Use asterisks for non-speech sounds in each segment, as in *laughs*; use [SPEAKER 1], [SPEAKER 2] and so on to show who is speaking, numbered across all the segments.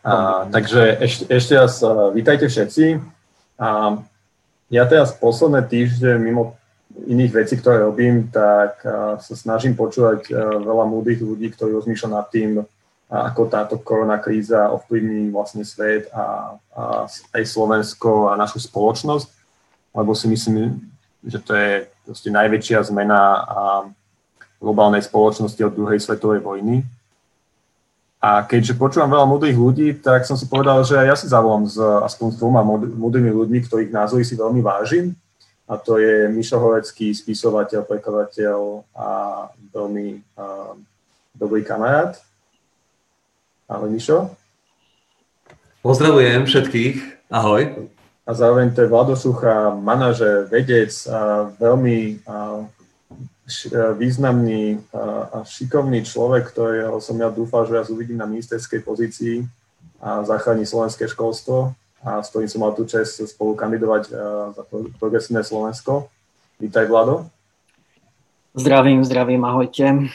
[SPEAKER 1] A, takže ešte, ešte raz uh, vítajte všetci. A ja teraz posledné týždne mimo iných vecí, ktoré robím, tak uh, sa snažím počúvať uh, veľa múdrych ľudí, ktorí rozmýšľajú nad tým, ako táto korona kríza ovplyvní vlastne svet a, a aj Slovensko a našu spoločnosť, lebo si myslím, že to je proste najväčšia zmena globálnej spoločnosti od druhej svetovej vojny. A keďže počúvam veľa múdrych ľudí, tak som si povedal, že ja si zavolám s, aspoň s dvoma múdrymi ľuďmi, ktorých názory si veľmi vážim. A to je Mišo Horecký, spisovateľ, prekladateľ a veľmi uh, dobrý kamarát. Ahoj Mišo.
[SPEAKER 2] Pozdravujem všetkých. Ahoj.
[SPEAKER 1] A zároveň to je Vlado Sucha, manažer, vedec, a veľmi významný a šikovný človek, ktorého som ja dúfal, že ja uvidím na ministerskej pozícii a zachráni slovenské školstvo a s ktorým som mal tú čest spolu kandidovať e, za progresívne Slovensko. Vítaj, Vlado.
[SPEAKER 3] Zdravím, zdravím, ahojte.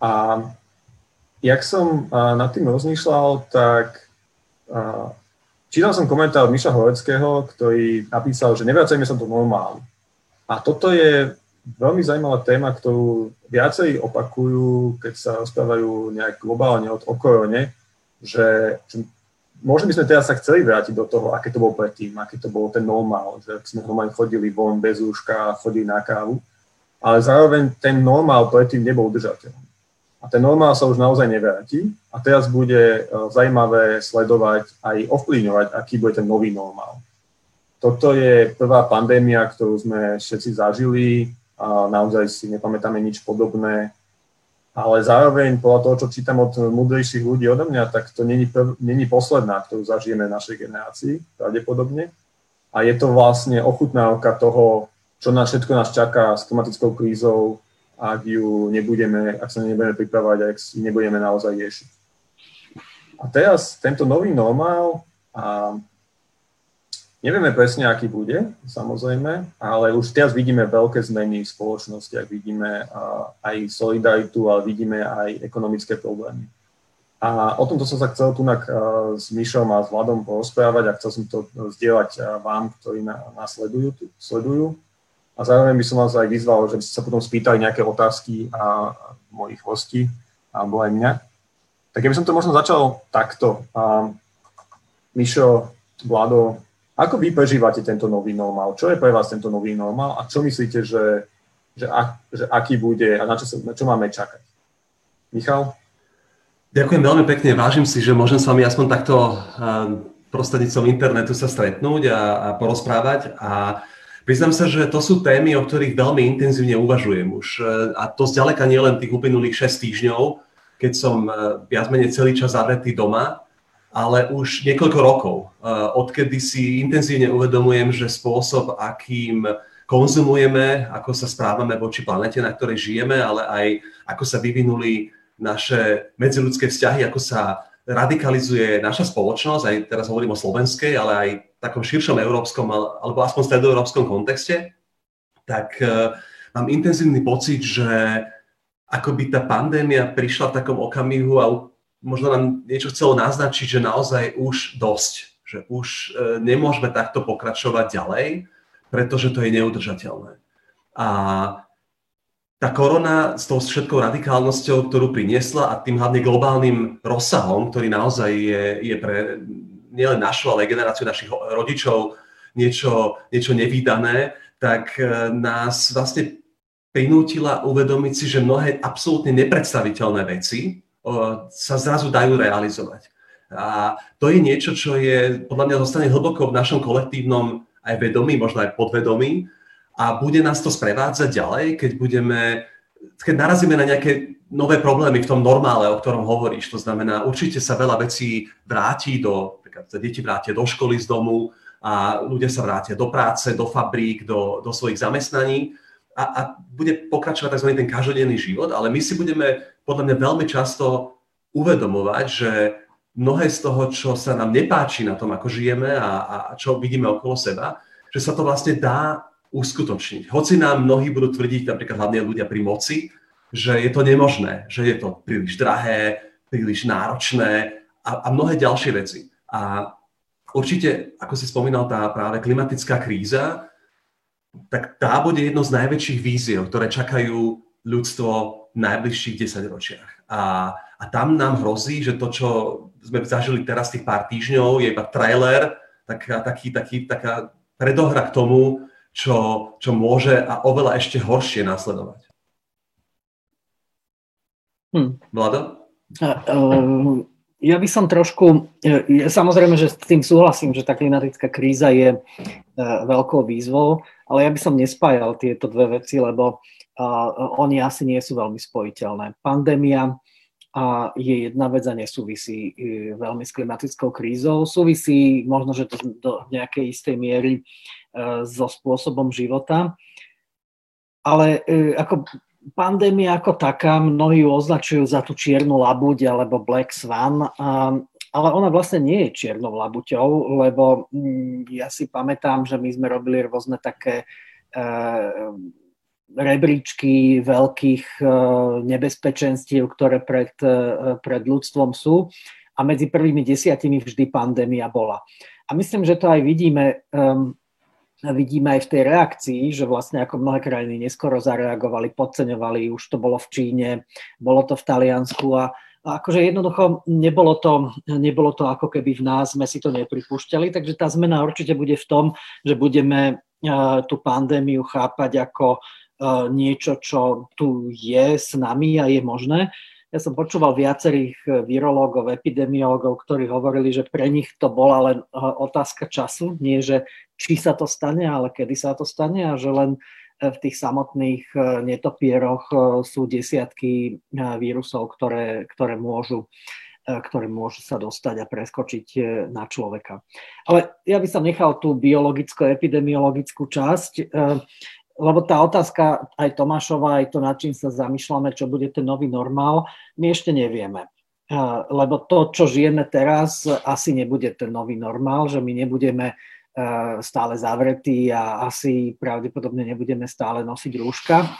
[SPEAKER 1] A jak som nad tým rozmýšľal, tak čítal som komentár Miša Horeckého, ktorý napísal, že nevracajme sa do normálu. A toto je veľmi zaujímavá téma, ktorú viacej opakujú, keď sa rozprávajú nejak globálne od o korone, že, že možno by sme teraz sa chceli vrátiť do toho, aké to bolo predtým, aký to bol ten normál, že sme normálne chodili von bez rúška, chodili na kávu, ale zároveň ten normál predtým nebol udržateľný. A ten normál sa už naozaj nevráti a teraz bude e, zaujímavé sledovať aj ovplyvňovať, aký bude ten nový normál. Toto je prvá pandémia, ktorú sme všetci zažili, a naozaj si nepamätáme nič podobné. Ale zároveň podľa toho, čo čítam od múdrejších ľudí odo mňa, tak to není, prv, není posledná, ktorú zažijeme v našej generácii, pravdepodobne. A je to vlastne ochutnávka toho, čo nás všetko nás čaká s klimatickou krízou, ak ju nebudeme, ak sa nebudeme pripravať, ak si nebudeme naozaj riešiť. A teraz tento nový normál a Nevieme presne, aký bude, samozrejme, ale už teraz vidíme veľké zmeny v spoločnosti, ak vidíme aj solidaritu, ale vidíme aj ekonomické problémy. A o tomto som sa chcel tu s Myšom a s Vladom porozprávať a chcel som to zdieľať vám, ktorí nás sledujú, sledujú. A zároveň by som vás aj vyzval, že by ste sa potom spýtali nejaké otázky a mojich hostí, alebo aj mňa. Tak ja by som to možno začal takto. Mišo, Vlado, ako vy prežívate tento nový normál? Čo je pre vás tento nový normál a čo myslíte, že, že, ak, že aký bude a na čo, sa, na čo máme čakať? Michal?
[SPEAKER 2] Ďakujem veľmi pekne. Vážim si, že môžem s vami aspoň takto prostredníctvom internetu sa stretnúť a, a porozprávať. A priznám sa, že to sú témy, o ktorých veľmi intenzívne uvažujem už. A to zďaleka nie len tých uplynulých 6 týždňov, keď som viac menej celý čas zavretý doma, ale už niekoľko rokov, eh, odkedy si intenzívne uvedomujem, že spôsob, akým konzumujeme, ako sa správame voči planete, na ktorej žijeme, ale aj ako sa vyvinuli naše medziludské vzťahy, ako sa radikalizuje naša spoločnosť, aj teraz hovorím o slovenskej, ale aj v takom širšom európskom alebo aspoň stredoeurópskom kontexte, tak uh, mám intenzívny pocit, že ako by tá pandémia prišla v takom okamihu a možno nám niečo chcelo naznačiť, že naozaj už dosť, že už e, nemôžeme takto pokračovať ďalej, pretože to je neudržateľné. A tá korona s tou všetkou radikálnosťou, ktorú priniesla a tým hlavne globálnym rozsahom, ktorý naozaj je, je pre nielen našu, ale aj generáciu našich rodičov niečo, niečo nevýdané, tak e, nás vlastne prinútila uvedomiť si, že mnohé absolútne nepredstaviteľné veci, sa zrazu dajú realizovať. A to je niečo, čo je podľa mňa zostane hlboko v našom kolektívnom aj vedomí, možno aj podvedomí a bude nás to sprevádzať ďalej, keď budeme, keď narazíme na nejaké nové problémy v tom normále, o ktorom hovoríš. To znamená, určite sa veľa vecí vráti do, sa deti vrátia do školy z domu a ľudia sa vrátia do práce, do fabrík, do, do svojich zamestnaní a, a bude pokračovať tzv. ten každodenný život, ale my si budeme podľa mňa veľmi často uvedomovať, že mnohé z toho, čo sa nám nepáči na tom, ako žijeme a, a čo vidíme okolo seba, že sa to vlastne dá uskutočniť. Hoci nám mnohí budú tvrdiť, napríklad hlavne ľudia pri moci, že je to nemožné, že je to príliš drahé, príliš náročné a, a mnohé ďalšie veci. A určite, ako si spomínal, tá práve klimatická kríza, tak tá bude jedno z najväčších víziev, ktoré čakajú ľudstvo v najbližších 10 ročiach. A, a tam nám hrozí, že to, čo sme zažili teraz tých pár týždňov, je iba trailer, taká, taký, taký, taká predohra k tomu, čo, čo môže a oveľa ešte horšie následovať.
[SPEAKER 3] Hm.
[SPEAKER 2] Vlado?
[SPEAKER 3] Uh, ja by som trošku, e, samozrejme, že s tým súhlasím, že tá klimatická kríza je uh, veľkou výzvou, ale ja by som nespájal tieto dve veci, lebo uh, oni asi nie sú veľmi spojiteľné. Pandémia a je jedna vec a nesúvisí veľmi s klimatickou krízou. Súvisí možno, že to do nejakej istej miery so spôsobom života. Ale ako pandémia ako taká, mnohí ju označujú za tú čiernu labuť alebo Black Swan, ale ona vlastne nie je čiernou labuťou, lebo mm, ja si pamätám, že my sme robili rôzne také e, rebríčky veľkých e, nebezpečenstiev, ktoré pred, e, pred ľudstvom sú a medzi prvými desiatimi vždy pandémia bola. A myslím, že to aj vidíme vidíme aj v tej reakcii, že vlastne ako mnohé krajiny neskoro zareagovali, podceňovali, už to bolo v Číne, bolo to v Taliansku a, akože jednoducho nebolo to, nebolo to ako keby v nás sme si to nepripúšťali, takže tá zmena určite bude v tom, že budeme uh, tú pandémiu chápať ako uh, niečo, čo tu je s nami a je možné. Ja som počúval viacerých virológov, epidemiológov, ktorí hovorili, že pre nich to bola len otázka času, nie že či sa to stane, ale kedy sa to stane a že len e, v tých samotných e, netopieroch e, sú desiatky vírusov, ktoré, ktoré môžu ktoré môžu sa dostať a preskočiť na človeka. Ale ja by som nechal tú biologicko-epidemiologickú časť, lebo tá otázka aj Tomášova, aj to, nad čím sa zamýšľame, čo bude ten nový normál, my ešte nevieme. Lebo to, čo žijeme teraz, asi nebude ten nový normál, že my nebudeme stále zavretí a asi pravdepodobne nebudeme stále nosiť rúška.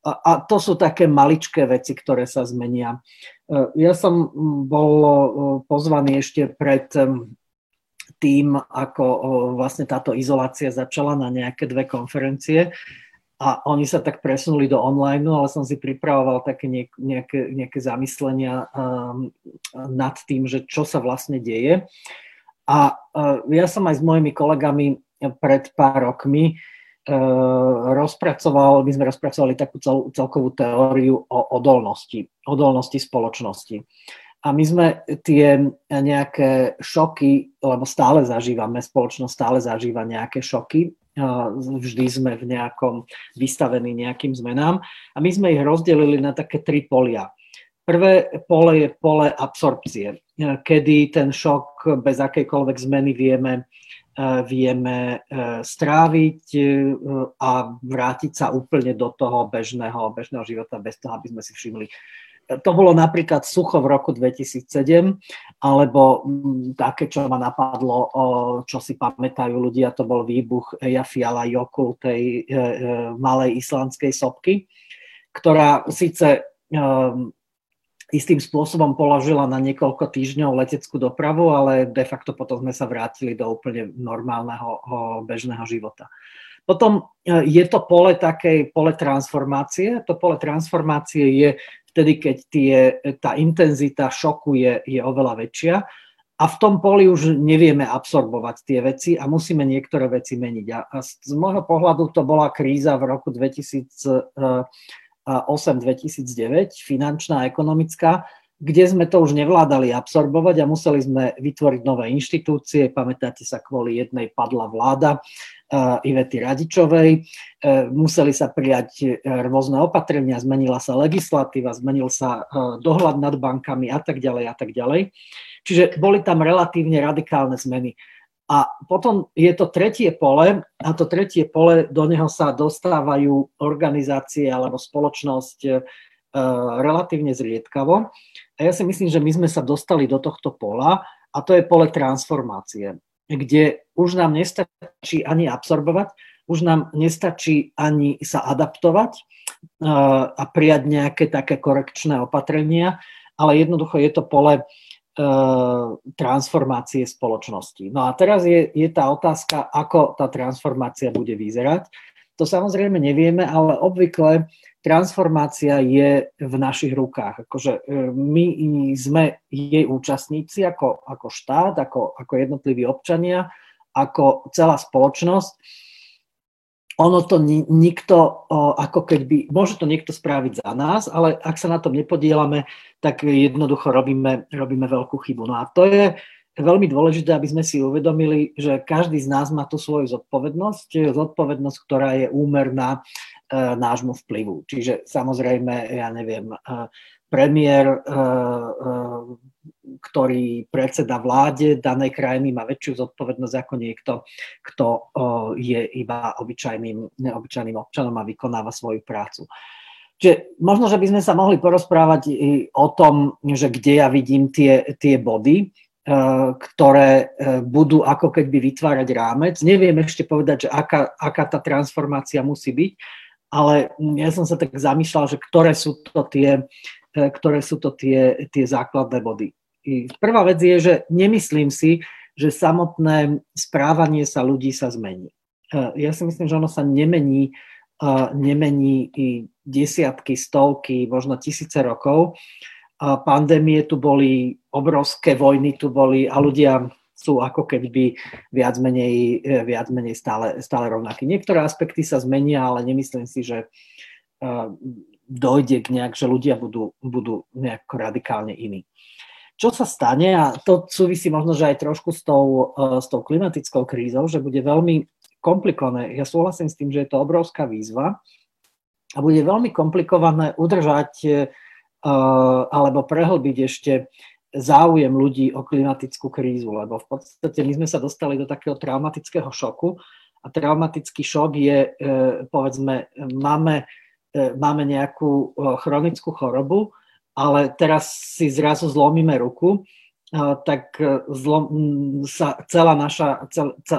[SPEAKER 3] A, a to sú také maličké veci, ktoré sa zmenia. E, ja som bol e, pozvaný ešte pred tým, ako vlastne táto izolácia začala na nejaké dve konferencie a oni sa tak presunuli do online, ale som si pripravoval také nejaké, nejaké zamyslenia nad tým, že čo sa vlastne deje. A e, ja som aj s mojimi kolegami pred pár rokmi e, rozpracoval, my sme rozpracovali takú cel, celkovú teóriu o odolnosti, odolnosti spoločnosti. A my sme tie nejaké šoky, lebo stále zažívame, spoločnosť stále zažíva nejaké šoky, vždy sme v nejakom vystavení nejakým zmenám a my sme ich rozdelili na také tri polia. Prvé pole je pole absorpcie, kedy ten šok bez akejkoľvek zmeny vieme, e, vieme e, stráviť e, a vrátiť sa úplne do toho bežného, bežného života bez toho, aby sme si všimli. To bolo napríklad sucho v roku 2007, alebo také, čo ma napadlo, čo si pamätajú ľudia, to bol výbuch Ejafiala Jokul, tej malej islandskej sopky, ktorá síce istým spôsobom položila na niekoľko týždňov leteckú dopravu, ale de facto potom sme sa vrátili do úplne normálneho bežného života. Potom e, je to pole takej pole transformácie. To pole transformácie je vtedy, keď tie, tá intenzita šoku je, je oveľa väčšia a v tom poli už nevieme absorbovať tie veci a musíme niektoré veci meniť. A z môjho pohľadu to bola kríza v roku 2000, 2008-2009, finančná a ekonomická, kde sme to už nevládali absorbovať a museli sme vytvoriť nové inštitúcie. Pamätáte sa, kvôli jednej padla vláda uh, Ivety Radičovej. Uh, museli sa prijať uh, rôzne opatrenia, zmenila sa legislatíva, zmenil sa dohľad nad bankami a tak ďalej a tak ďalej. Čiže boli tam relatívne radikálne zmeny. A potom je to tretie pole a to tretie pole, do neho sa dostávajú organizácie alebo spoločnosť e, relatívne zriedkavo. A ja si myslím, že my sme sa dostali do tohto pola a to je pole transformácie, kde už nám nestačí ani absorbovať, už nám nestačí ani sa adaptovať e, a prijať nejaké také korekčné opatrenia, ale jednoducho je to pole transformácie spoločnosti. No a teraz je, je tá otázka, ako tá transformácia bude vyzerať. To samozrejme nevieme, ale obvykle transformácia je v našich rukách. Akože e, my sme jej účastníci ako, ako štát, ako, ako jednotliví občania, ako celá spoločnosť. Ono to nikto, ako keby, môže to niekto spraviť za nás, ale ak sa na tom nepodielame, tak jednoducho robíme, robíme veľkú chybu. No a to je veľmi dôležité, aby sme si uvedomili, že každý z nás má tú svoju zodpovednosť, zodpovednosť, ktorá je úmerná E, nášmu vplyvu. Čiže samozrejme, ja neviem, e, premiér, e, ktorý predseda vláde danej krajiny, má väčšiu zodpovednosť ako niekto, kto je iba obyčajným, obyčajným občanom a vykonáva svoju prácu. Čiže možno, že by sme sa mohli porozprávať o tom, že kde ja vidím tie, tie body, ktoré budú ako keby vytvárať rámec. Neviem ešte povedať, že aká, aká tá transformácia musí byť, ale ja som sa tak zamýšľal, že ktoré sú to tie, ktoré sú to tie, tie základné body. I prvá vec je, že nemyslím si, že samotné správanie sa ľudí sa zmení. E, ja si myslím, že ono sa nemení, e, nemení i desiatky, stovky, možno tisíce rokov. Pandémie tu boli, obrovské vojny tu boli a ľudia sú ako keby viac menej, e, viac menej stále, stále rovnakí. Niektoré aspekty sa zmenia, ale nemyslím si, že e, dojde k nejak, že ľudia budú, budú nejako radikálne iní. Čo sa stane, a to súvisí možno, že aj trošku s tou, e, s tou klimatickou krízou, že bude veľmi komplikované. Ja súhlasím s tým, že je to obrovská výzva a bude veľmi komplikované udržať alebo prehlbiť ešte záujem ľudí o klimatickú krízu, lebo v podstate my sme sa dostali do takého traumatického šoku a traumatický šok je, e, povedzme, máme, máme nejakú e, chronickú chorobu, ale teraz si zrazu zlomíme ruku, tak zlom, sa celá naša,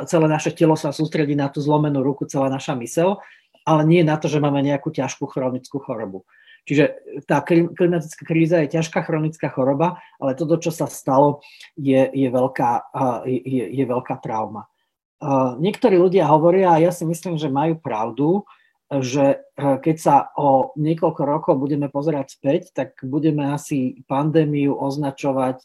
[SPEAKER 3] celé naše telo sa sústredí na tú zlomenú ruku, celá naša mysel, ale nie na to, že máme nejakú ťažkú chronickú chorobu. Čiže tá klimatická kríza je ťažká chronická choroba, ale toto, čo sa stalo, je, je, veľká, je, je veľká trauma. Niektorí ľudia hovoria, a ja si myslím, že majú pravdu, že keď sa o niekoľko rokov budeme pozerať späť, tak budeme asi pandémiu označovať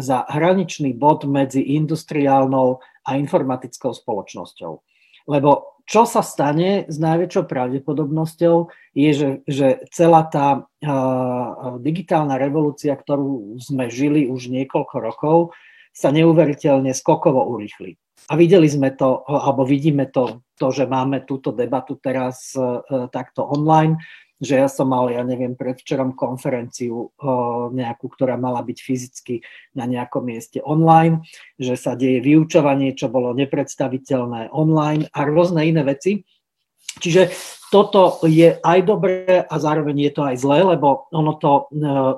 [SPEAKER 3] za hraničný bod medzi industriálnou a informatickou spoločnosťou. Lebo čo sa stane s najväčšou pravdepodobnosťou je, že, že celá tá uh, digitálna revolúcia, ktorú sme žili už niekoľko rokov, sa neuveriteľne skokovo urýchli. A videli sme to, alebo vidíme to, to že máme túto debatu teraz uh, takto online, že ja som mal, ja neviem, predvčerom konferenciu nejakú, ktorá mala byť fyzicky na nejakom mieste online, že sa deje vyučovanie, čo bolo nepredstaviteľné online a rôzne iné veci. Čiže toto je aj dobré a zároveň je to aj zlé, lebo ono to e,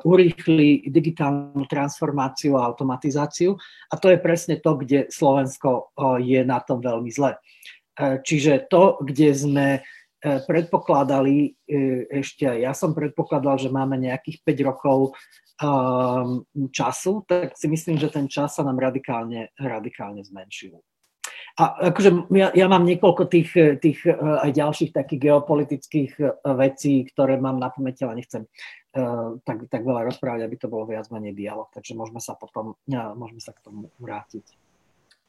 [SPEAKER 3] urýchli digitálnu transformáciu a automatizáciu a to je presne to, kde Slovensko je na tom veľmi zle. E, čiže to, kde sme E, predpokladali, e, ešte ja som predpokladal, že máme nejakých 5 rokov času, tak si myslím, že ten čas sa nám radikálne, radikálne zmenšil. A akože ja, ja mám niekoľko tých, tých e, aj ďalších takých geopolitických vecí, ktoré mám na pamäti, ale nechcem tak, tak veľa rozprávať, aby to bolo viac menej dialog. Takže môžeme sa potom, môžeme sa k tomu vrátiť.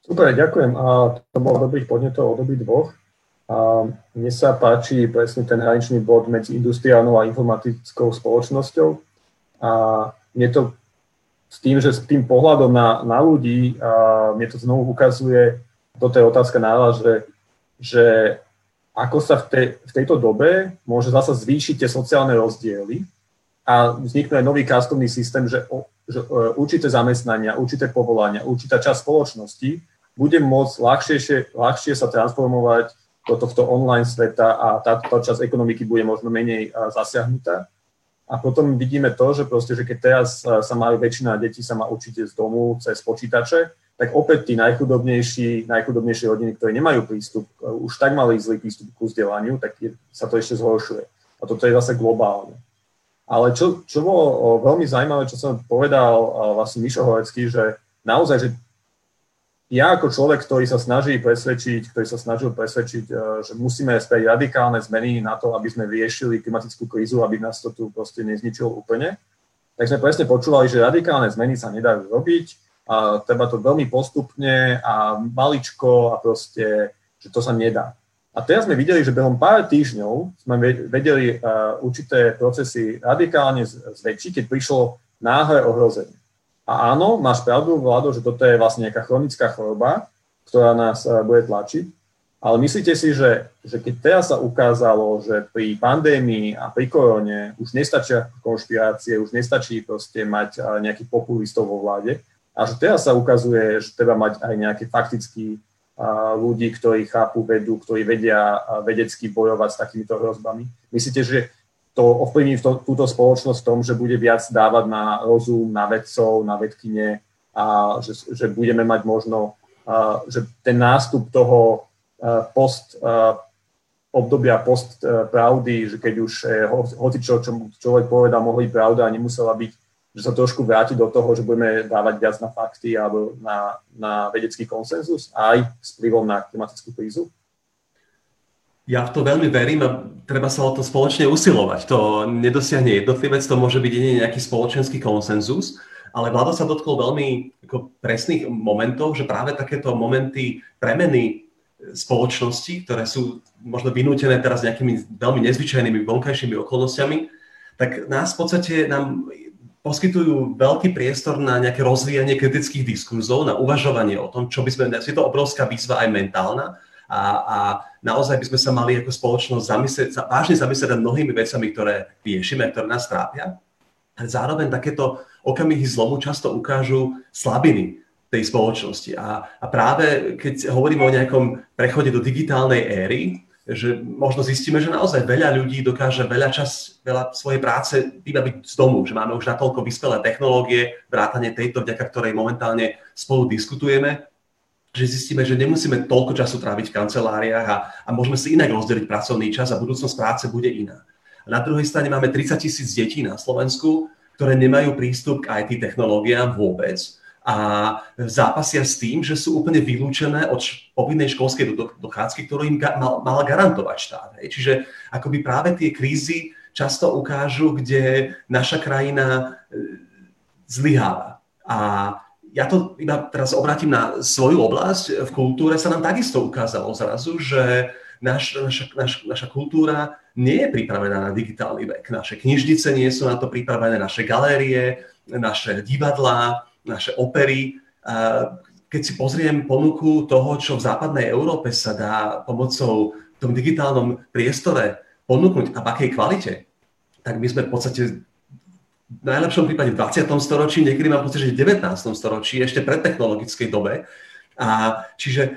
[SPEAKER 1] Super, ďakujem. A to bolo dobrých podnetov od obi dvoch. A mne sa páči presne ten hraničný bod medzi industriálnou a informatickou spoločnosťou. A mne to s tým, že s tým pohľadom na, na ľudí, a mne to znovu ukazuje, toto je otázka nála, že, že ako sa v, tej, v tejto dobe môže zase zvýšiť tie sociálne rozdiely a vznikne aj nový kastovný systém, že, že e, určité zamestnania, určité povolania, určitá časť spoločnosti bude môcť ľahšie, ľahšie sa transformovať do tohto online sveta a táto časť ekonomiky bude možno menej zasiahnutá. A potom vidíme to, že proste, že keď teraz sa majú väčšina detí sa má učiť z domu cez počítače, tak opäť tí najchudobnejší, najchudobnejšie rodiny, ktoré nemajú prístup, už tak mali zlý prístup k vzdelaniu, tak je, sa to ešte zhoršuje. A toto je zase globálne. Ale čo, čo bolo veľmi zaujímavé, čo som povedal vlastne Mišo Horecký, že naozaj, že ja ako človek, ktorý sa snaží presvedčiť, ktorý sa snažil presvedčiť, e, že musíme spraviť radikálne zmeny na to, aby sme vyriešili klimatickú krízu, aby nás to tu proste nezničilo úplne, tak sme presne počúvali, že radikálne zmeny sa nedajú robiť, a treba to veľmi postupne a maličko a proste, že to sa nedá. A teraz sme videli, že behom pár týždňov sme vedeli uh, určité procesy radikálne zväčšiť, keď prišlo náhle ohrozenie. A áno, máš pravdu, Vlado, že toto je vlastne nejaká chronická choroba, ktorá nás uh, bude tlačiť. Ale myslíte si, že, že keď teraz sa ukázalo, že pri pandémii a pri korone už nestačia konšpirácie, už nestačí proste mať uh, nejakých populistov vo vláde, a že teraz sa ukazuje, že treba mať aj nejaký faktický ľudí, ktorí chápu vedu, ktorí vedia vedecky bojovať s takýmito hrozbami. Myslíte, že to ovplyvní to, túto spoločnosť v tom, že bude viac dávať na rozum, na vedcov, na vedkyne a že, že budeme mať možno, že ten nástup toho post obdobia post pravdy, že keď už hoci čo, čo človek povedal, mohli pravda a nemusela byť že sa trošku vráti do toho, že budeme dávať viac na fakty alebo na, na vedecký konsenzus aj s vplyvom na klimatickú krízu?
[SPEAKER 2] Ja v to veľmi verím a treba sa o to spoločne usilovať. To nedosiahne jednotlivec, to môže byť jedine nejaký spoločenský konsenzus, ale vláda sa dotkol veľmi ako presných momentov, že práve takéto momenty premeny spoločnosti, ktoré sú možno vynútené teraz nejakými veľmi nezvyčajnými vonkajšími okolnostiami, tak nás v podstate nám poskytujú veľký priestor na nejaké rozvíjanie kritických diskurzov, na uvažovanie o tom, čo by sme, je to obrovská výzva aj mentálna a, a naozaj by sme sa mali ako spoločnosť zamyslieť, vážne zamyslieť nad mnohými vecami, ktoré riešime, ktoré nás trápia. Ale zároveň takéto okamihy zlomu často ukážu slabiny tej spoločnosti. A, a práve keď hovoríme o nejakom prechode do digitálnej éry, že možno zistíme, že naozaj veľa ľudí dokáže veľa čas, veľa svojej práce vybaviť z domu, že máme už natoľko vyspelé technológie, vrátane tejto, vďaka ktorej momentálne spolu diskutujeme, že zistíme, že nemusíme toľko času tráviť v kanceláriách a, a môžeme si inak rozdeliť pracovný čas a budúcnosť práce bude iná. A na druhej strane máme 30 tisíc detí na Slovensku, ktoré nemajú prístup k IT technológiám vôbec a zápasia s tým, že sú úplne vylúčené od povinnej školskej dochádzky, ktorú im mal, mal garantovať štát. Hej. Čiže akoby práve tie krízy často ukážu, kde naša krajina e, zlyháva. A ja to iba teraz obrátim na svoju oblasť. V kultúre sa nám takisto ukázalo zrazu, že naš, naša, naš, naša kultúra nie je pripravená na digitálny vek. Naše knižnice nie sú na to pripravené, naše galérie, naše divadlá, naše opery. Keď si pozriem ponuku toho, čo v západnej Európe sa dá pomocou v tom digitálnom priestore ponúknuť a v akej kvalite, tak my sme v podstate v najlepšom prípade v 20. storočí, niekedy mám pocit, že v 19. storočí, ešte pred technologickej dobe. A čiže e,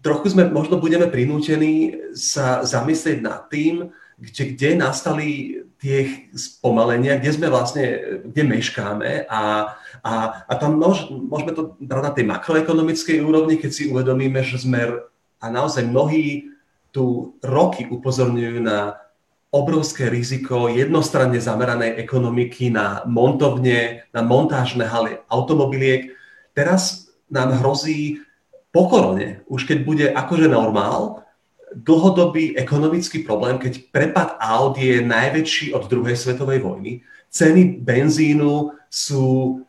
[SPEAKER 2] trochu sme možno budeme prinútení sa zamyslieť nad tým, kde, kde nastali tie spomalenia, kde sme vlastne, kde meškáme a, a, a tam môž, môžeme to brať na tej makroekonomickej úrovni, keď si uvedomíme, že sme a naozaj mnohí tu roky upozorňujú na obrovské riziko jednostranne zameranej ekonomiky na montovne, na montážne haly automobiliek. Teraz nám hrozí po korone, už keď bude akože normál, dlhodobý ekonomický problém, keď prepad aut je najväčší od druhej svetovej vojny. Ceny benzínu sú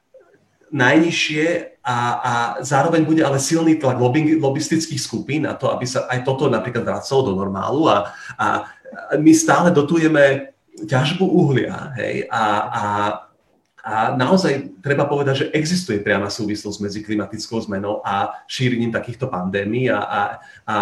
[SPEAKER 2] najnižšie a, a zároveň bude ale silný tlak lobby, lobistických skupín na to, aby sa aj toto napríklad vracalo do normálu a, a my stále dotujeme ťažbu uhlia hej, a, a a naozaj treba povedať, že existuje priama súvislosť medzi klimatickou zmenou a šírením takýchto pandémií a, a, a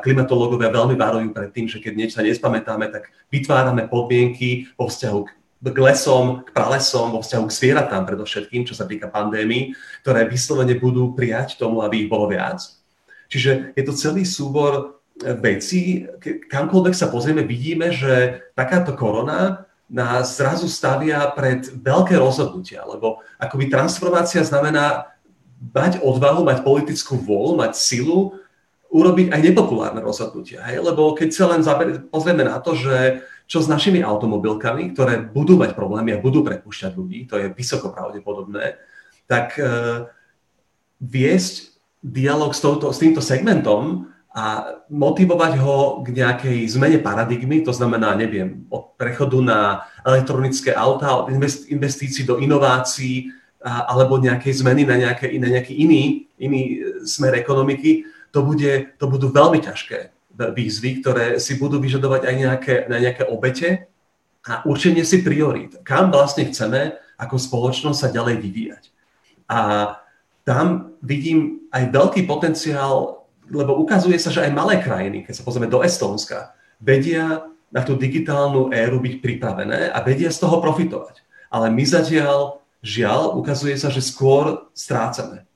[SPEAKER 2] klimatológovia veľmi varujú pred tým, že keď niečo sa nespamätáme, tak vytvárame podmienky vo vzťahu k k lesom, k pralesom, vo vzťahu k zvieratám predovšetkým, čo sa týka pandémií, ktoré vyslovene budú prijať tomu, aby ich bolo viac. Čiže je to celý súbor vecí, kamkoľvek sa pozrieme, vidíme, že takáto korona nás zrazu stavia pred veľké rozhodnutia, lebo akoby transformácia znamená mať odvahu, mať politickú vôľu, mať silu, urobiť aj nepopulárne rozhodnutia. Hej? Lebo keď sa len zaber- pozrieme na to, že čo s našimi automobilkami, ktoré budú mať problémy a budú prepúšťať ľudí, to je vysoko pravdepodobné, tak uh, viesť dialog s, touto, s týmto segmentom a motivovať ho k nejakej zmene paradigmy, to znamená, neviem, od prechodu na elektronické auta, od investícií do inovácií, alebo nejakej zmeny na, nejaké, na nejaký iný, iný smer ekonomiky, to, bude, to budú veľmi ťažké výzvy, ktoré si budú vyžadovať aj nejaké, nejaké obete a určenie si priorít. Kam vlastne chceme ako spoločnosť sa ďalej vyvíjať. A tam vidím aj veľký potenciál, lebo ukazuje sa, že aj malé krajiny, keď sa pozrieme do Estónska, vedia na tú digitálnu éru byť pripravené a vedia z toho profitovať. Ale my zatiaľ, žiaľ, ukazuje sa, že skôr strácame.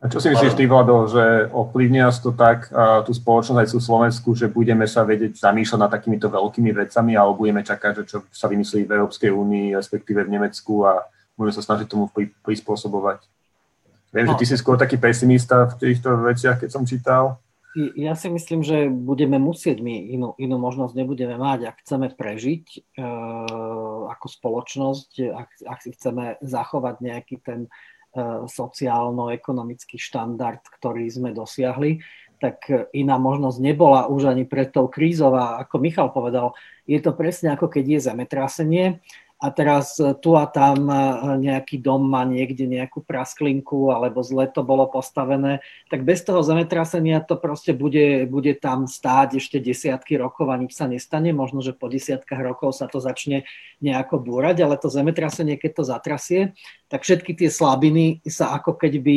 [SPEAKER 1] A čo si myslíš, ty, Vlado, že ovplyvnia to tak tú spoločnosť aj tú Slovensku, že budeme sa vedieť zamýšľať nad takýmito veľkými vecami alebo budeme čakať, že čo sa vymyslí v Európskej únii, respektíve v Nemecku a budeme sa snažiť tomu prispôsobovať? Viem, no. že ty si skôr taký pesimista v týchto veciach, keď som čítal.
[SPEAKER 3] Ja si myslím, že budeme musieť, my inú, inú možnosť nebudeme mať, ak chceme prežiť e, ako spoločnosť, ak, ak si chceme zachovať nejaký ten sociálno-ekonomický štandard, ktorý sme dosiahli, tak iná možnosť nebola už ani pred tou krízou. A ako Michal povedal, je to presne ako keď je zemetrasenie a teraz e, tu a tam e, nejaký dom má niekde nejakú prasklinku alebo zle to bolo postavené, tak bez toho zemetrasenia to proste bude, bude tam stáť ešte desiatky rokov a nič sa nestane. Možno, že po desiatkách rokov sa to začne nejako búrať, ale to zemetrasenie, keď to zatrasie, tak všetky tie slabiny sa ako keby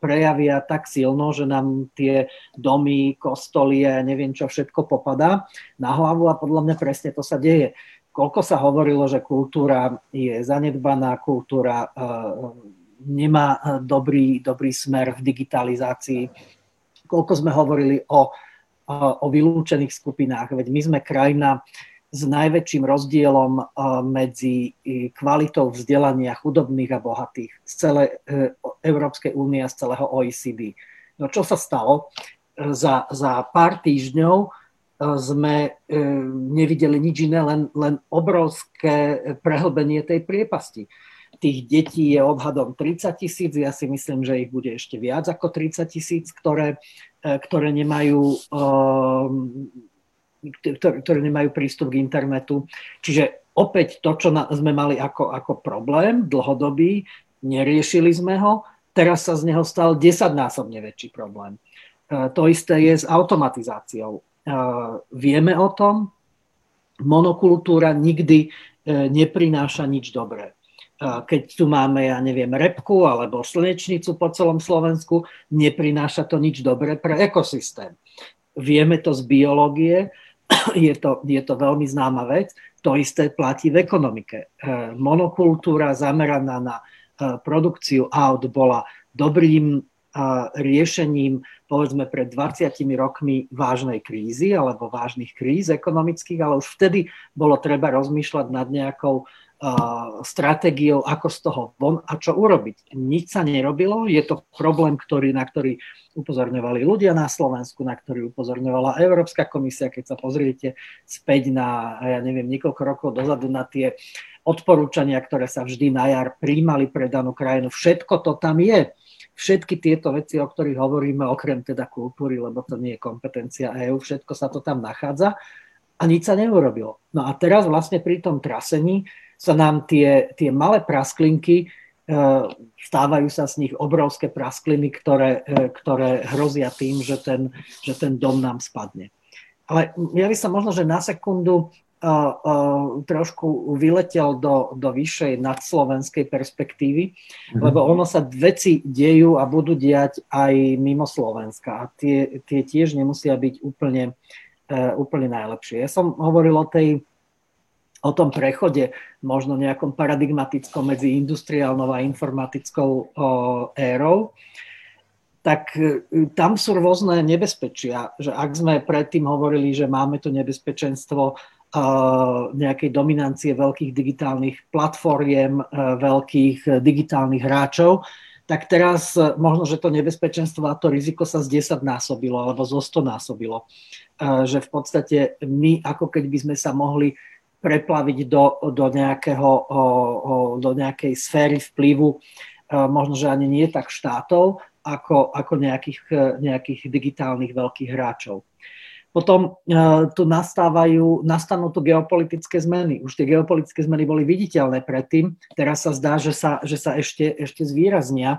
[SPEAKER 3] prejavia tak silno, že nám tie domy, kostoly a neviem čo všetko popadá na hlavu a podľa mňa presne to sa deje koľko sa hovorilo, že kultúra je zanedbaná, kultúra e, nemá e, dobrý, dobrý smer v digitalizácii, koľko sme hovorili o, o vylúčených skupinách, veď my sme krajina s najväčším rozdielom medzi kvalitou vzdelania chudobných a bohatých z celej Európskej únie a z celého OECD. No čo sa stalo? Za, za pár týždňov sme e, nevideli nič iné, len, len obrovské prehlbenie tej priepasti. Tých detí je odhadom 30 tisíc, ja si myslím, že ich bude ešte viac ako 30 tisíc, ktoré, e, ktoré, nemajú, e, ktoré nemajú prístup k internetu. Čiže opäť to, čo sme mali ako, ako problém dlhodobý, neriešili sme ho, teraz sa z neho stal desaťnásobne väčší problém. To isté je s automatizáciou vieme o tom, monokultúra nikdy e, neprináša nič dobré. Keď tu máme, ja neviem, repku alebo slnečnicu po celom Slovensku, neprináša to nič dobré pre ekosystém. Vieme to z biológie, *clears throat* je to, je to veľmi známa vec, to isté platí v ekonomike. E, monokultúra zameraná na e, produkciu aut bola dobrým riešením povedzme pred 20 rokmi vážnej krízy alebo vážnych kríz ekonomických, ale už vtedy bolo treba rozmýšľať nad nejakou uh, stratégiou, ako z toho von a čo urobiť. Nič sa nerobilo, je to problém, ktorý, na ktorý upozorňovali ľudia na Slovensku, na ktorý upozorňovala Európska komisia, keď sa pozriete späť na, ja neviem, niekoľko rokov dozadu na tie odporúčania, ktoré sa vždy na jar príjmali pre danú krajinu. Všetko to tam je všetky tieto veci, o ktorých hovoríme, okrem teda kultúry, lebo to nie je kompetencia EÚ, všetko sa to tam nachádza a nič sa neurobilo. No a teraz vlastne pri tom trasení sa nám tie, tie malé prasklinky, e, stávajú sa z nich obrovské praskliny, ktoré, e, ktoré hrozia tým, že ten, že ten dom nám spadne. Ale ja by som možno, že na sekundu trošku vyletel do, do vyššej nadslovenskej perspektívy, mm-hmm. lebo ono sa veci dejú a budú diať aj mimo Slovenska a tie, tie tiež nemusia byť úplne, uh, úplne najlepšie. Ja som hovoril o tej o tom prechode, možno nejakom paradigmatickom medzi industriálnou a informatickou érou, tak uh, tam sú rôzne nebezpečia. Že ak sme predtým hovorili, že máme to nebezpečenstvo nejakej dominancie veľkých digitálnych platformiem, veľkých digitálnych hráčov, tak teraz možno, že to nebezpečenstvo a to riziko sa z 10 násobilo alebo zo 100 násobilo. Že v podstate my, ako keď by sme sa mohli preplaviť do, do, nejakého, do nejakej sféry vplyvu, možno, že ani nie tak štátov, ako, ako nejakých, nejakých digitálnych veľkých hráčov. Potom tu nastávajú, nastanú tu geopolitické zmeny. Už tie geopolitické zmeny boli viditeľné predtým. Teraz sa zdá, že sa, že sa ešte, ešte zvýraznia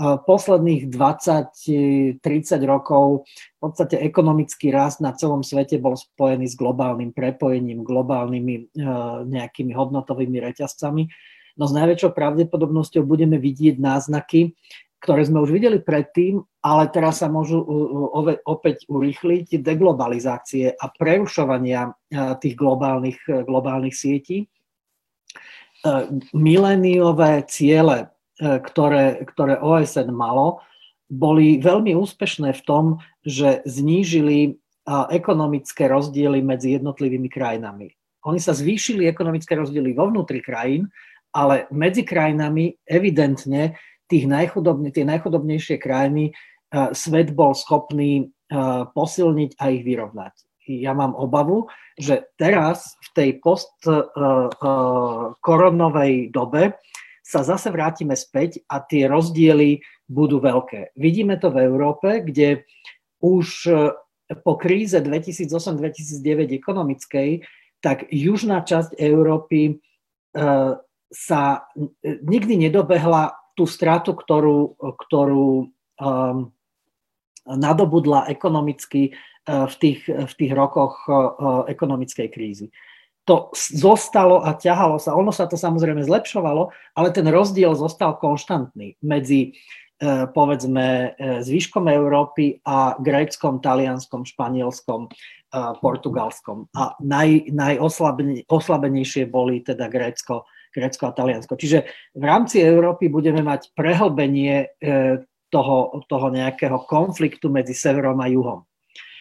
[SPEAKER 3] posledných 20-30 rokov v podstate ekonomický rast na celom svete bol spojený s globálnym prepojením, globálnymi e, nejakými hodnotovými reťazcami. No s najväčšou pravdepodobnosťou budeme vidieť náznaky, ktoré sme už videli predtým, ale teraz sa môžu opäť urýchliť deglobalizácie a prerušovania e, tých globálnych, globálnych sietí. E, miléniové ciele E, ktoré, ktoré OSN malo, boli veľmi úspešné v tom, že znížili ekonomické rozdiely medzi jednotlivými krajinami. Oni sa zvýšili ekonomické rozdiely vo vnútri krajín, ale medzi krajinami evidentne tých najchudobne, tie najchudobnejšie krajiny e, svet bol schopný e, posilniť a ich vyrovnať. Ja mám obavu, že teraz v tej postkoronovej dobe sa zase vrátime späť a tie rozdiely budú veľké. Vidíme to v Európe, kde už e, po kríze 2008-2009 ekonomickej, tak južná časť Európy e, sa nikdy nedobehla tú stratu, ktorú, ktorú um, nadobudla ekonomicky v tých, v tých rokoch ekonomickej krízy to zostalo a ťahalo sa. Ono sa to samozrejme zlepšovalo, ale ten rozdiel zostal konštantný medzi povedzme zvyškom Európy a gréckom, talianskom, španielskom, portugalskom. A naj, najoslabenejšie boli teda Grécko, Grécko a Taliansko. Čiže v rámci Európy budeme mať prehlbenie toho, toho nejakého konfliktu medzi severom a juhom.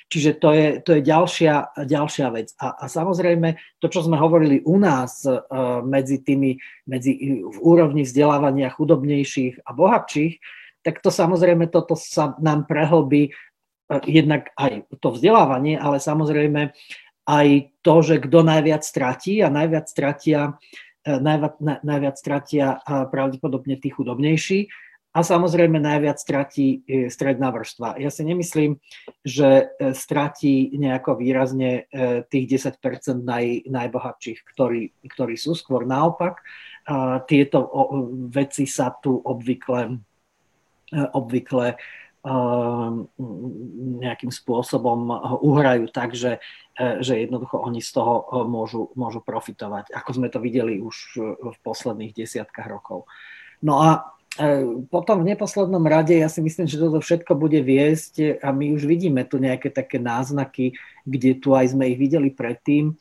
[SPEAKER 3] Čiže to je, to je ďalšia, ďalšia vec. A, a samozrejme, to, čo sme hovorili u nás uh, medzi tými, medzi, v úrovni vzdelávania chudobnejších a bohatších, tak to samozrejme toto sa nám prehlbí jednak aj to vzdelávanie, ale samozrejme aj to, že kto najviac stratí a najviac stratia, najviac, na, najviac stratia pravdepodobne tí chudobnejší a samozrejme najviac stratí e, stredná vrstva. Ja si nemyslím, že stratí nejako výrazne tých 10 naj, najbohatších, ktorí, ktorí sú skôr naopak. Tieto veci sa tu obvykle, obvykle nejakým spôsobom uhrajú tak, že, že jednoducho oni z toho môžu, môžu profitovať, ako sme to videli už v posledných desiatkách rokov. No a E, potom v neposlednom rade ja si myslím, že toto všetko bude viesť a my už vidíme tu nejaké také náznaky, kde tu aj sme ich videli predtým, e,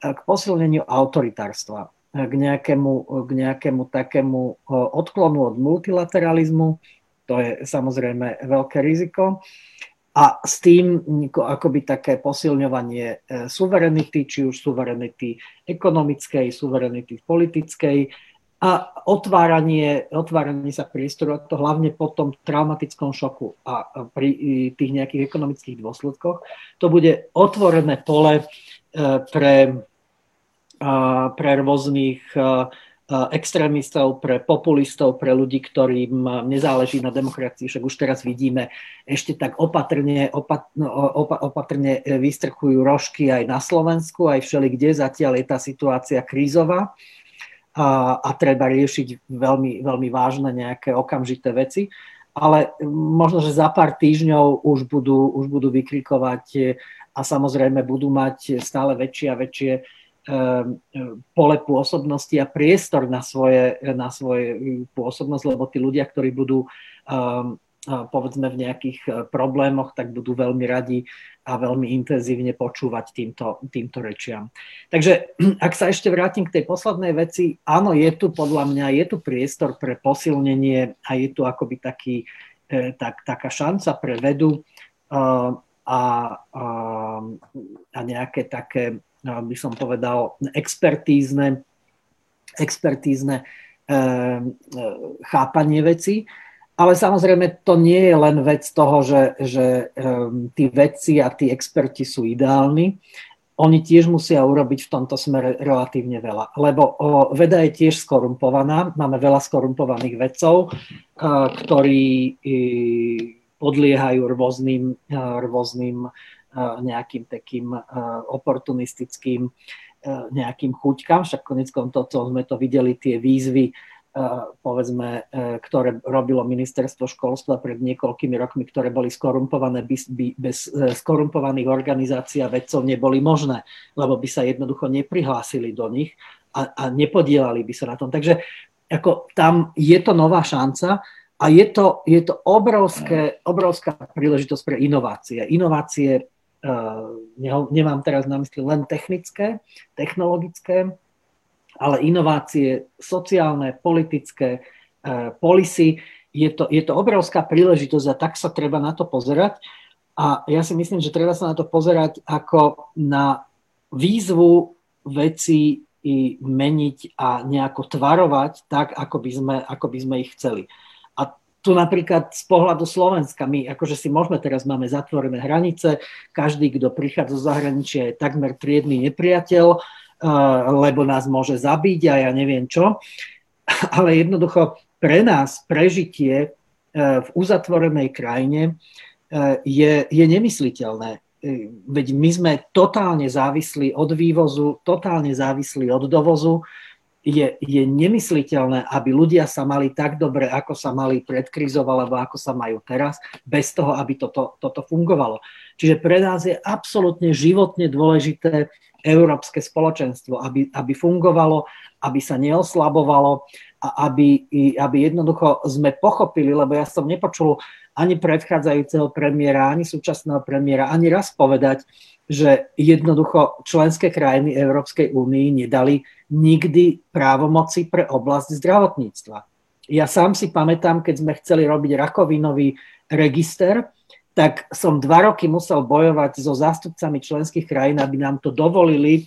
[SPEAKER 3] k posilneniu autoritárstva, e, k nejakému, k nejakému takému odklonu od multilateralizmu, to je samozrejme veľké riziko, a s tým akoby také posilňovanie suverenity, či už suverenity ekonomickej, suverenity politickej, a otváranie, otváranie sa priestoru, a to hlavne po tom traumatickom šoku a pri tých nejakých ekonomických dôsledkoch, to bude otvorené pole e, pre, pre rôznych e, extrémistov, pre populistov, pre ľudí, ktorým nezáleží na demokracii. Však už teraz vidíme, ešte tak opatrne, opat, no, opa, opatrne vystrchujú rožky aj na Slovensku, aj všeli kde. Zatiaľ je tá situácia krízová a, a treba riešiť veľmi, veľmi vážne nejaké okamžité veci. Ale možno, že za pár týždňov už budú, už budú vykrikovať e, a samozrejme budú mať stále väčšie a väčšie e, e, pole pôsobnosti a priestor na svoje, na svoje pôsobnosť, lebo tí ľudia, ktorí budú povedzme v nejakých e, problémoch, tak budú veľmi radi a veľmi intenzívne počúvať týmto, týmto rečiam. Takže *clears throat* ak sa ešte vrátim k tej poslednej veci, áno, je tu podľa mňa, je tu priestor pre posilnenie a je tu akoby taký, e, tak, taká šanca pre vedu e, a, a, a nejaké také, by som povedal, expertízne, expertízne chápanie veci ale samozrejme to nie je len vec toho, že, že um, tí vedci a tí experti sú ideálni. Oni tiež musia urobiť v tomto smere relatívne veľa, lebo o, veda je tiež skorumpovaná. Máme veľa skorumpovaných vedcov, uh, ktorí podliehajú rôznym, uh, rôznym nejakým takým oportunistickým nejakým chuťkám, však konec koncov sme to videli, tie výzvy povedzme, e, ktoré robilo ministerstvo školstva pred niekoľkými rokmi, ktoré boli skorumpované, by, by bez e, skorumpovaných organizácií a vedcov neboli možné, lebo by sa jednoducho neprihlásili do nich a, a nepodielali by sa na tom. Takže ako, tam je to nová šanca a je to, je to obrovské, obrovská príležitosť pre inovácie. Inovácie, nemám teraz na mysli len technické, technologické, ale inovácie sociálne, politické, e, policy, je to, je to obrovská príležitosť a tak sa treba na to pozerať. A ja si myslím, že treba sa na to pozerať ako na výzvu veci i meniť a nejako tvarovať tak, ako by sme, ako by sme ich chceli. Tu napríklad z pohľadu Slovenska, my akože si môžeme, teraz máme zatvorené hranice, každý, kto prichádza zo zahraničia je takmer triedny nepriateľ, lebo nás môže zabiť a ja neviem čo. *laughs* Ale jednoducho pre nás prežitie e, v uzatvorenej krajine e, je, je nemysliteľné. Veď my sme totálne závislí od vývozu, totálne závislí od dovozu. Je, je nemysliteľné, aby ľudia sa mali tak dobre, ako sa mali pred krízou, alebo ako sa majú teraz, bez toho, aby toto, toto fungovalo. Čiže pre nás je absolútne životne dôležité európske spoločenstvo, aby, aby fungovalo, aby sa neoslabovalo a aby, aby jednoducho sme pochopili, lebo ja som nepočul ani predchádzajúceho premiéra, ani súčasného premiéra, ani raz povedať, že jednoducho členské krajiny Európskej únii nedali nikdy právomoci pre oblasť zdravotníctva. Ja sám si pamätám, keď sme chceli robiť rakovinový register, tak som dva roky musel bojovať so zástupcami členských krajín, aby nám to dovolili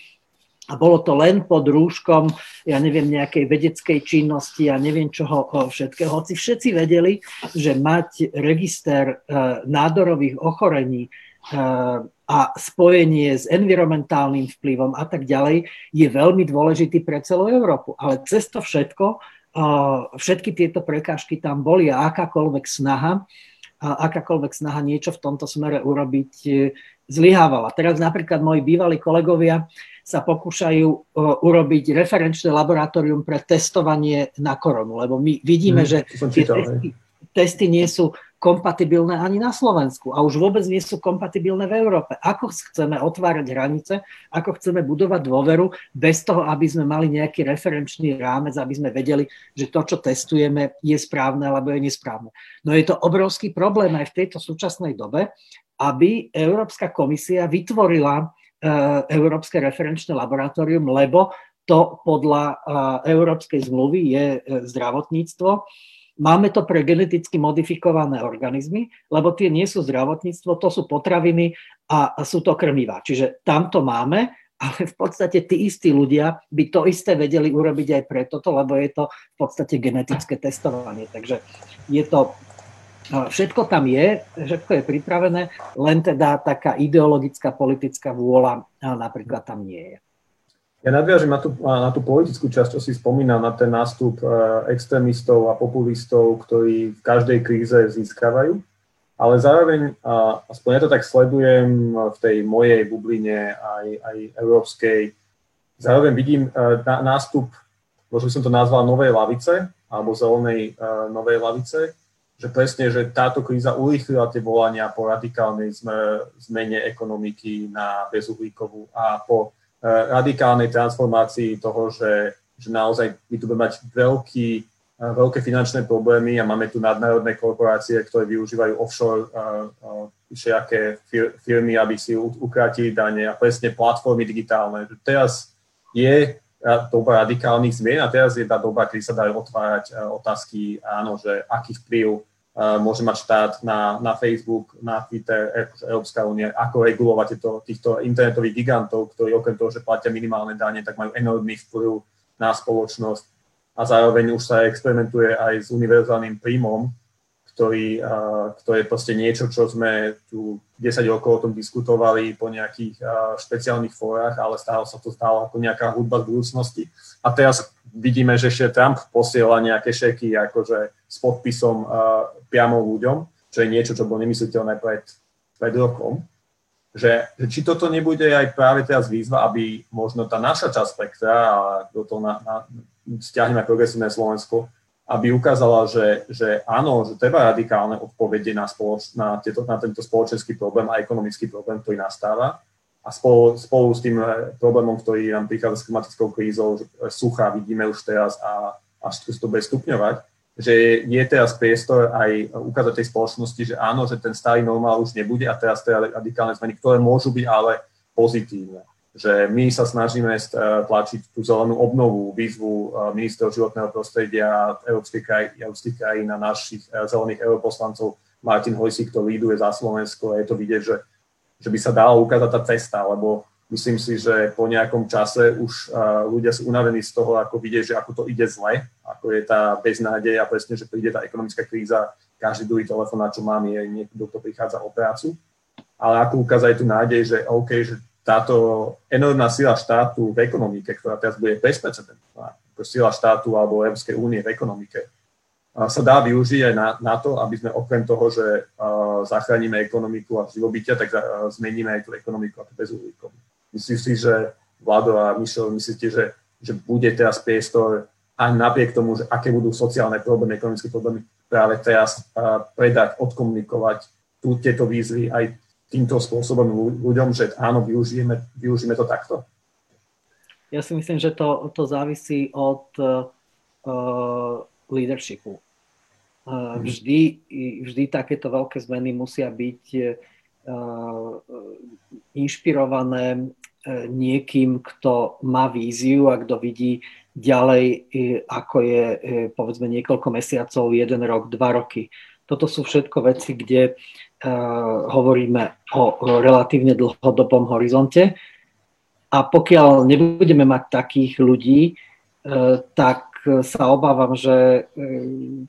[SPEAKER 3] a bolo to len pod rúškom, ja neviem, nejakej vedeckej činnosti a neviem čoho všetkého. Hoci všetci vedeli, že mať register e, nádorových ochorení e, a spojenie s environmentálnym vplyvom a tak ďalej je veľmi dôležitý pre celú Európu. Ale cez to všetko, e, všetky tieto prekážky tam boli a akákoľvek snaha akákoľvek snaha niečo v tomto smere urobiť zlyhávala. Teraz napríklad moji bývalí kolegovia sa pokúšajú e, urobiť referenčné laboratórium pre testovanie na koronu, lebo my vidíme, mm, že tie testy, testy nie sú kompatibilné ani na Slovensku a už vôbec nie sú kompatibilné v Európe. Ako chceme otvárať hranice, ako chceme budovať dôveru bez toho, aby sme mali nejaký referenčný rámec, aby sme vedeli, že to, čo testujeme, je správne alebo je nesprávne. No je to obrovský problém aj v tejto súčasnej dobe, aby Európska komisia vytvorila Európske referenčné laboratórium, lebo to podľa e, Európskej zmluvy je e, zdravotníctvo Máme to pre geneticky modifikované organizmy, lebo tie nie sú zdravotníctvo, to sú potraviny a sú to krmivá. Čiže tam to máme, ale v podstate tí istí ľudia by to isté vedeli urobiť aj pre toto, lebo je to v podstate genetické testovanie. Takže je to, všetko tam je, všetko je pripravené, len teda taká ideologická politická vôľa napríklad tam nie je.
[SPEAKER 1] Ja nadviažem na tú, na tú politickú časť, čo si spomínal, na ten nástup e, extrémistov a populistov, ktorí v každej kríze získavajú. Ale zároveň, aspoň ja to tak sledujem v tej mojej bubline aj, aj európskej, zároveň vidím e, nástup, možno by som to nazval novej lavice, alebo zelenej e, novej lavice, že presne, že táto kríza urýchlila tie volania po radikálnej zmene ekonomiky na bezuhlíkovú a po Eh, radikálnej transformácii toho, že, že naozaj my tu budeme mať veľký, eh, veľké finančné problémy a máme tu nadnárodné korporácie, ktoré využívajú offshore uh, všelijaké firmy, aby si ukratili dane a presne platformy digitálne. Teraz je doba radikálnych zmien a teraz je tá doba, kedy sa dajú otvárať otázky, áno, že aký vplyv môže mať štát na, na Facebook, na Twitter, akože Európska únia, ako regulovať tieto, týchto internetových gigantov, ktorí okrem toho, že platia minimálne dane, tak majú enormný vplyv na spoločnosť. A zároveň už sa experimentuje aj s univerzálnym príjmom, ktorý, to je proste niečo, čo sme tu 10 rokov o tom diskutovali po nejakých špeciálnych fórach, ale stále sa to stalo ako nejaká hudba z budúcnosti. A teraz vidíme, že ešte Trump posiela nejaké šeky akože s podpisom priamo ľuďom, čo je niečo, čo bolo nemysliteľné pred, pred rokom. Že, že či toto nebude aj práve teraz výzva, aby možno tá naša časť spektra, a do toho na, na, stiahneme progresívne Slovensko, aby ukázala, že, že áno, že treba radikálne odpovede na, spoloč, na, tieto, na tento spoločenský problém a ekonomický problém, ktorý nastáva. A spolu, spolu s tým eh, problémom, ktorý nám prichádza s klimatickou krízou, eh, sucha vidíme už teraz a až to bude stupňovať, že je teraz priestor aj ukázať tej spoločnosti, že áno, že ten starý normál už nebude a teraz teda radikálne zmeny, ktoré môžu byť ale pozitívne že my sa snažíme eh, tlačiť tú zelenú obnovu, výzvu eh, ministrov životného prostredia Európskej kraj, európskych krajín a našich eh, zelených europoslancov Martin Hojsík to líduje za Slovensko a je to vidieť, že, že by sa dala ukázať tá cesta, lebo myslím si, že po nejakom čase už ľudia sú unavení z toho, ako vidieť, že ako to ide zle, ako je tá beznádej a presne, že príde tá ekonomická kríza, každý druhý telefón, na čo mám, je niekto, kto prichádza o prácu. Ale ako ukázať tú nádej, že OK, že táto enormná sila štátu v ekonomike, ktorá teraz bude bezprecedentná, ako sila štátu alebo Európskej únie v ekonomike, sa dá využiť aj na, na to, aby sme okrem toho, že uh, zachránime ekonomiku a živobytia, tak uh, zmeníme aj tú ekonomiku ako bezúhlíkovú. Myslím si, že Vlado a Mišel, myslíte, že, že bude teraz priestor aj napriek tomu, že aké budú sociálne problémy, ekonomické problémy, práve teraz uh, predať, odkomunikovať tu, tieto výzvy aj týmto spôsobom ľuďom, že áno, využijeme, využijeme to takto?
[SPEAKER 3] Ja si myslím, že to, to závisí od uh, leadershipu. Uh, vždy, vždy takéto veľké zmeny musia byť uh, inšpirované niekým, kto má víziu a kto vidí ďalej, ako je povedzme niekoľko mesiacov, jeden rok, dva roky. Toto sú všetko veci, kde hovoríme o relatívne dlhodobom horizonte. A pokiaľ nebudeme mať takých ľudí, e, tak sa obávam, že e,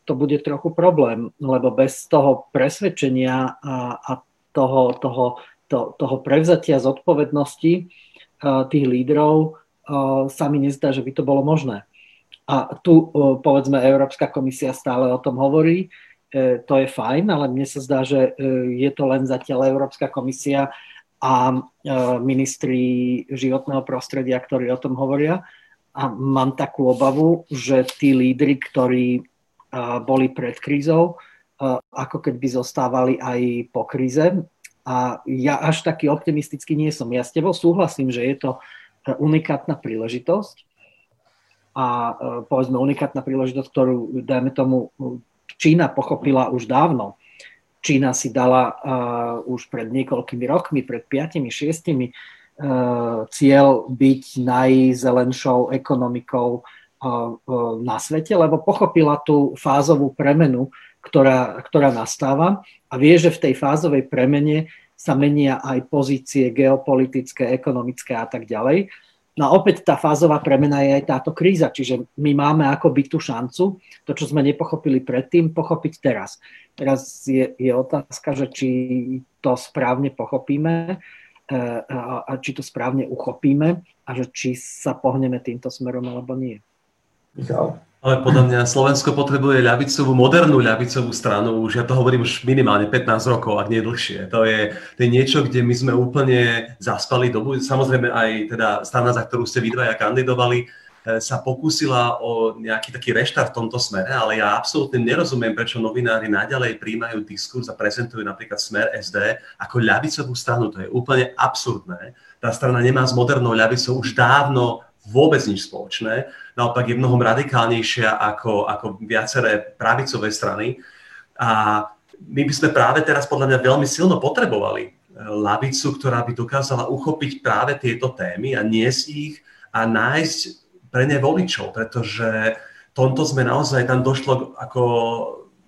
[SPEAKER 3] to bude trochu problém, lebo bez toho presvedčenia a, a toho, toho, to, toho prevzatia zodpovednosti tých lídrov sa mi nezdá, že by to bolo možné. A tu, povedzme, Európska komisia stále o tom hovorí, to je fajn, ale mne sa zdá, že e, je to len zatiaľ Európska komisia a e, ministri životného prostredia, ktorí o tom hovoria. A mám takú obavu, že tí lídry, ktorí boli pred krízou, ako keby zostávali aj po kríze. A ja až taký optimistický nie som. Ja s tebou súhlasím, že je to unikátna príležitosť. A povedzme unikátna príležitosť, ktorú, dajme tomu, Čína pochopila už dávno. Čína si dala uh, už pred niekoľkými rokmi, pred 5-6 uh, cieľ byť najzelenšou ekonomikou uh, na svete, lebo pochopila tú fázovú premenu, ktorá, ktorá nastáva a vie, že v tej fázovej premene sa menia aj pozície geopolitické, ekonomické a tak ďalej. No a opäť tá fázová premena je aj táto kríza, čiže my máme ako byť tú šancu, to, čo sme nepochopili predtým, pochopiť teraz. Teraz je, je otázka, že či to správne pochopíme e, a či to správne uchopíme a že či sa pohneme týmto smerom alebo nie.
[SPEAKER 2] Michal? Ale podľa mňa Slovensko potrebuje ľavicovú, modernú ľavicovú stranu. Už ja to hovorím už minimálne 15 rokov, ak nie dlhšie. To je, to je niečo, kde my sme úplne zaspali dobu. Samozrejme aj teda strana, za ktorú ste vy dvaja kandidovali, e, sa pokúsila o nejaký taký reštart v tomto smere, ale ja absolútne nerozumiem, prečo novinári naďalej príjmajú diskurs a prezentujú napríklad smer SD ako ľavicovú stranu. To je úplne absurdné. Tá strana nemá s modernou ľavicou už dávno vôbec nič spoločné. Naopak je mnohom radikálnejšia ako, ako viaceré pravicové strany. A my by sme práve teraz podľa mňa veľmi silno potrebovali eh, lavicu, ktorá by dokázala uchopiť práve tieto témy a niesť ich a nájsť pre ne voličov, pretože tomto sme naozaj, tam došlo ako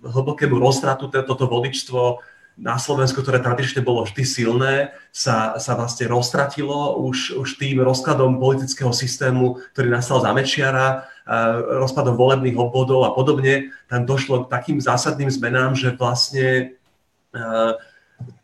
[SPEAKER 2] hlbokému roztratu toto voličstvo na Slovensku, ktoré tradične bolo vždy silné, sa, sa vlastne roztratilo už, už tým rozkladom politického systému, ktorý nastal za Mečiara rozpadom volebných obvodov a podobne, tam došlo k takým zásadným zmenám, že vlastne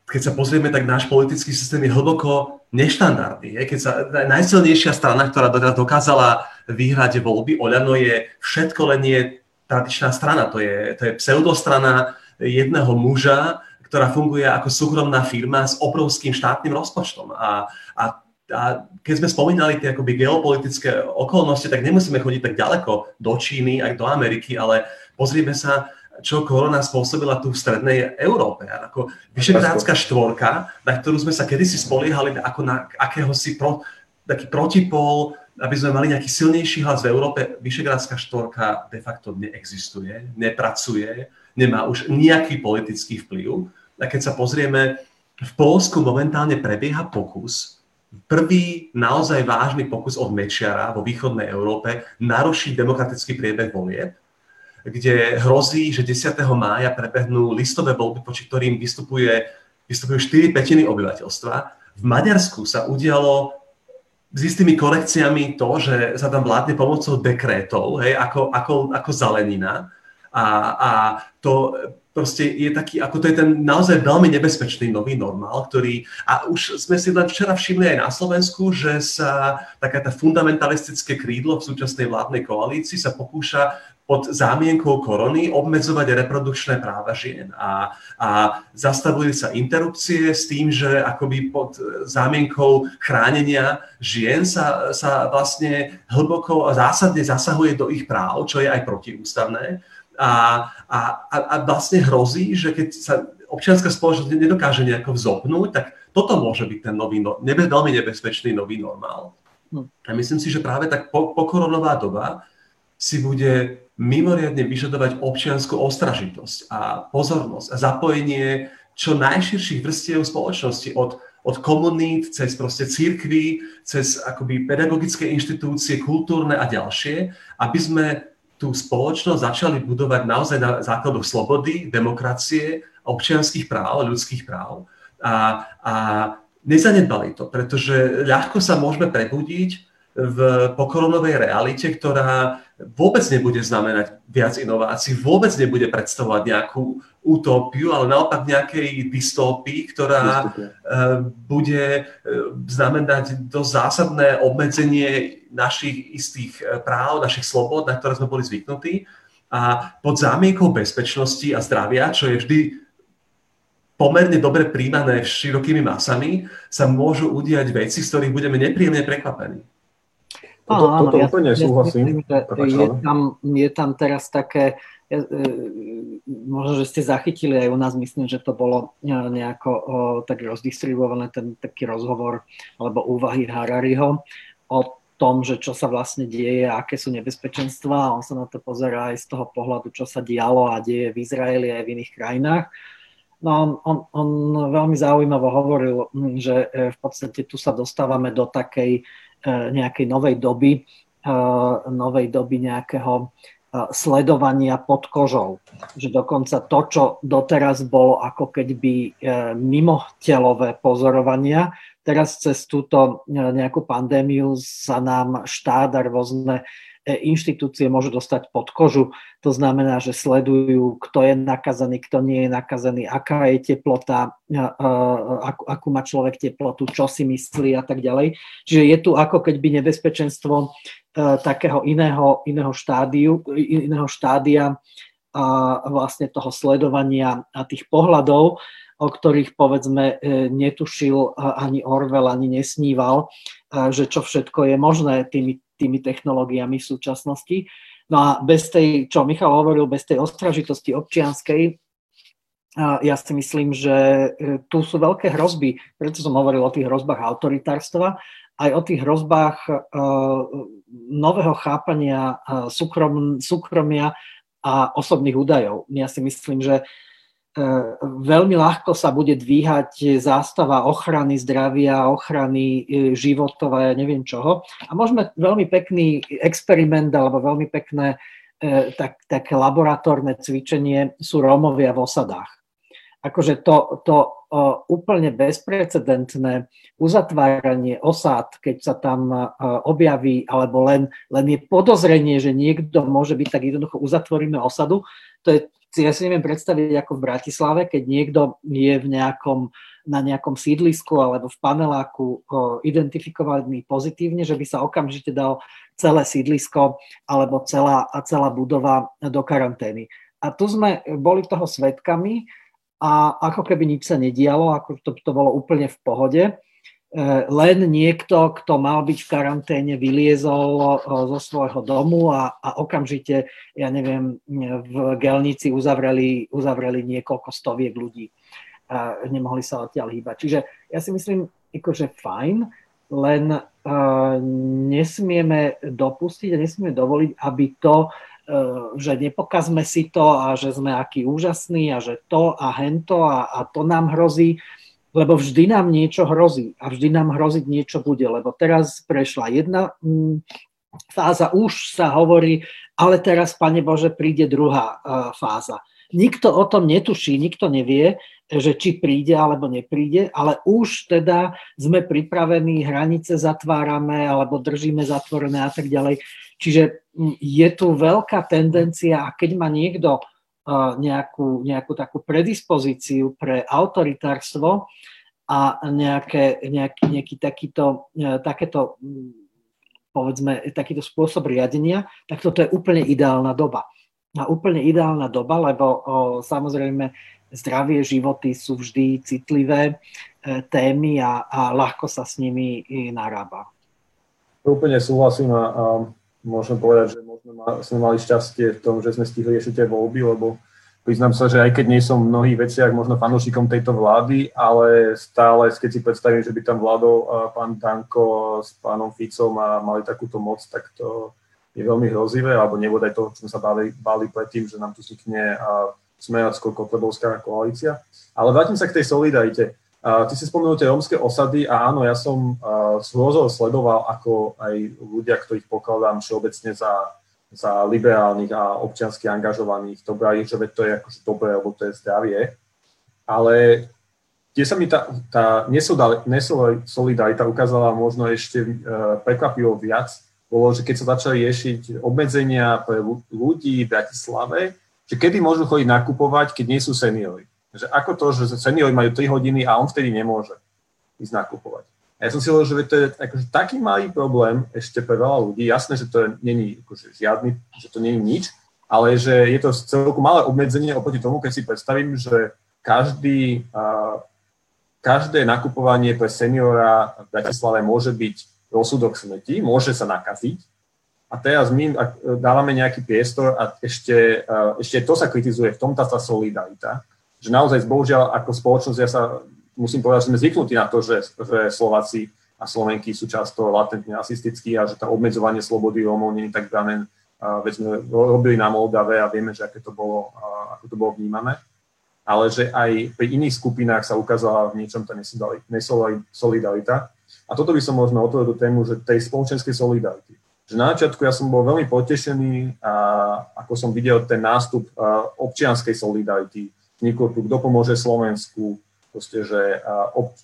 [SPEAKER 2] keď sa pozrieme, tak náš politický systém je hlboko neštandardný. Keď sa, najsilnejšia strana, ktorá dokázala vyhrať voľby, Oľano je všetko len nie tradičná strana. To je, to je pseudostrana jedného muža, ktorá funguje ako súkromná firma s obrovským štátnym rozpočtom. A, a, a keď sme spomínali tie akoby geopolitické okolnosti, tak nemusíme chodiť tak ďaleko do Číny aj do Ameriky, ale pozrieme sa čo korona spôsobila tu v strednej Európe. Ako Vyšegrádska štvorka, na ktorú sme sa kedysi spoliehali ako na akéhosi pro, taký protipol, aby sme mali nejaký silnejší hlas v Európe, Vyšegrádska štvorka de facto neexistuje, nepracuje, nemá už nejaký politický vplyv. A keď sa pozrieme, v Polsku momentálne prebieha pokus, prvý naozaj vážny pokus od Mečiara vo východnej Európe narušiť demokratický priebeh volieb kde hrozí, že 10. mája prebehnú listové voľby, poči ktorým vystupuje, vystupujú 4 petiny obyvateľstva. V Maďarsku sa udialo s istými korekciami to, že sa tam vládne pomocou dekrétov, hej, ako, ako, ako zelenina. A, a to proste je taký, ako to je ten naozaj veľmi nebezpečný nový normál, ktorý, a už sme si len včera všimli aj na Slovensku, že sa taká tá fundamentalistické krídlo v súčasnej vládnej koalícii sa pokúša pod zámienkou korony obmedzovať reprodukčné práva žien. A, a zastavujú sa interrupcie s tým, že akoby pod zámienkou chránenia žien sa, sa vlastne hlboko a zásadne zasahuje do ich práv, čo je aj protiústavné. A, a, a vlastne hrozí, že keď sa občianská spoločnosť nedokáže nejako vzopnúť, tak toto môže byť ten nový, no, nebe, veľmi nebezpečný nový normál. Hm. A myslím si, že práve tak po, pokoronová doba si bude mimoriadne vyžadovať občianskú ostražitosť a pozornosť a zapojenie čo najširších vrstiev spoločnosti od, od komunít, cez proste církvy, cez akoby pedagogické inštitúcie, kultúrne a ďalšie, aby sme tú spoločnosť začali budovať naozaj na základoch slobody, demokracie, občianských práv, ľudských práv. A, a nezanedbali to, pretože ľahko sa môžeme prebudiť v pokoronovej realite, ktorá vôbec nebude znamenať viac inovácií, vôbec nebude predstavovať nejakú utópiu, ale naopak nejakej dystópii, ktorá Dystopia. Eh, bude eh, znamenať dosť zásadné obmedzenie našich istých eh, práv, našich slobod, na ktoré sme boli zvyknutí. A pod zámienkou bezpečnosti a zdravia, čo je vždy pomerne dobre príjmané širokými masami, sa môžu udiať veci, z ktorých budeme nepríjemne prekvapení.
[SPEAKER 1] Toto, áno, toto ja, úplne ja súhlasím. Myslím, že
[SPEAKER 3] je, tam, je tam teraz také, ja, e, možno, že ste zachytili aj u nás, myslím, že to bolo nejako o, tak rozdistribuované, ten taký rozhovor alebo úvahy Harariho o tom, že čo sa vlastne deje, aké sú nebezpečenstvá a on sa na to pozerá aj z toho pohľadu, čo sa dialo a deje v Izraeli aj v iných krajinách. No on, on, on veľmi zaujímavo hovoril, že e, v podstate tu sa dostávame do takej E, nejakej novej doby, e, novej doby nejakého e, sledovania pod kožou. Že dokonca to, čo doteraz bolo ako keby mimo telové pozorovania, teraz cez túto nejakú pandémiu sa nám štát a rôzne inštitúcie môžu dostať pod kožu. To znamená, že sledujú, kto je nakazený, kto nie je nakazený, aká je teplota, akú, akú má človek teplotu, čo si myslí a tak ďalej. Čiže je tu ako keby nebezpečenstvo e, takého iného, iného, štádiu, iného štádia a vlastne toho sledovania a tých pohľadov, o ktorých povedzme e, netušil ani Orwell, ani nesníval, že čo všetko je možné tými tými technológiami v súčasnosti. No a bez tej, čo Michal hovoril, bez tej ostražitosti občianskej, ja si myslím, že e, tu sú veľké hrozby, preto som hovoril o tých hrozbách autoritárstva, aj o tých hrozbách e, nového chápania e, súkrom, súkromia a osobných údajov. Ja si myslím, že E, veľmi ľahko sa bude dvíhať zástava ochrany zdravia, ochrany e, životov a ja neviem čoho. A môžeme veľmi pekný experiment alebo veľmi pekné e, tak, také laboratórne cvičenie sú Rómovia v osadách. akože to, to úplne bezprecedentné uzatváranie osád, keď sa tam objaví, alebo len, len je podozrenie, že niekto môže byť tak jednoducho uzatvoríme osadu, to je, ja si neviem predstaviť ako v Bratislave, keď niekto je v nejakom, na nejakom sídlisku alebo v paneláku identifikovaný pozitívne, že by sa okamžite dal celé sídlisko alebo celá, celá budova do karantény. A tu sme boli toho svetkami, a ako keby nič sa nedialo, ako to, to bolo úplne v pohode. E, len niekto, kto mal byť v karanténe, vyliezol e, zo svojho domu a, a okamžite, ja neviem, v Gelnici uzavreli, uzavreli niekoľko stoviek ľudí. A nemohli sa odtiaľ hýbať. Čiže ja si myslím, akože fajn, len uh, nesmieme dopustiť a nesmieme dovoliť, aby to E, že nepokazme si to a že sme aký úžasní a že to a hento a, a to nám hrozí, lebo vždy nám niečo hrozí a vždy nám hroziť niečo bude, lebo teraz prešla jedna mm, fáza, už sa hovorí, ale teraz, Pane Bože, príde druhá e, fáza. Nikto o tom netuší, nikto nevie, že či príde alebo nepríde, ale už teda sme pripravení, hranice zatvárame alebo držíme zatvorené a tak ďalej. Čiže je tu veľká tendencia a keď má niekto nejakú, nejakú takú predispozíciu pre autoritárstvo a nejaké, nejaký, nejaký takýto, e, takéto povedzme, takýto spôsob riadenia, tak toto je úplne ideálna doba. A úplne ideálna doba, lebo o, samozrejme zdravie, životy sú vždy citlivé e, témy a, a ľahko sa s nimi narába.
[SPEAKER 1] Úplne súhlasím a, a môžem povedať, že možno ma, sme mali šťastie v tom, že sme stihli ešte tie voľby, lebo priznám sa, že aj keď nie som v mnohých veciach možno fanúšikom tejto vlády, ale stále, keď si predstavím, že by tam vládol pán Danko s pánom Ficom a mali takúto moc, tak to je veľmi hrozivé, alebo nebodaj to, čo sme sa báli, báli predtým, že nám tu vznikne smeracko-kotlebovská koalícia. Ale vrátim sa k tej solidarite. Ty si spomenul tie rómske osady a áno, ja som uh, hrozou sledoval, ako aj ľudia, ktorých pokladám všeobecne za, za liberálnych a občiansky angažovaných, to brali, že to je akože dobré, lebo to je zdravie. Ale kde sa mi tá, tá nesolidarita ukázala možno ešte uh, prekvapivo viac, bolo, že keď sa začali riešiť obmedzenia pre ľudí v Bratislave, že kedy môžu chodiť nakupovať, keď nie sú seniory. Že ako to, že seniori majú 3 hodiny a on vtedy nemôže ísť nakupovať. A ja som si hovoril, že to je akože taký malý problém ešte pre veľa ľudí. Jasné, že to není akože žiadny, že to není nič, ale že je to celku malé obmedzenie oproti tomu, keď si predstavím, že každý, uh, každé nakupovanie pre seniora v Bratislave môže byť rozsudok smrti, môže sa nakaziť. A teraz my dávame nejaký priestor a ešte, uh, ešte to sa kritizuje, v tom tá solidarita že naozaj, bohužiaľ, ako spoločnosť, ja sa musím povedať, že sme zvyknutí na to, že, že Slováci a Slovenky sú často latentne asistickí a že to obmedzovanie slobody Rómov nie je tak dané, veď sme robili na Moldave a vieme, že aké to bolo, ako to bolo vnímané. Ale že aj pri iných skupinách sa ukázala v niečom tá nesolidarita. A toto by som možno otvoril do tému, že tej spoločenskej solidarity. Že na začiatku ja som bol veľmi potešený, a ako som videl ten nástup občianskej solidarity, vzniklo tu, kto pomôže Slovensku, proste, že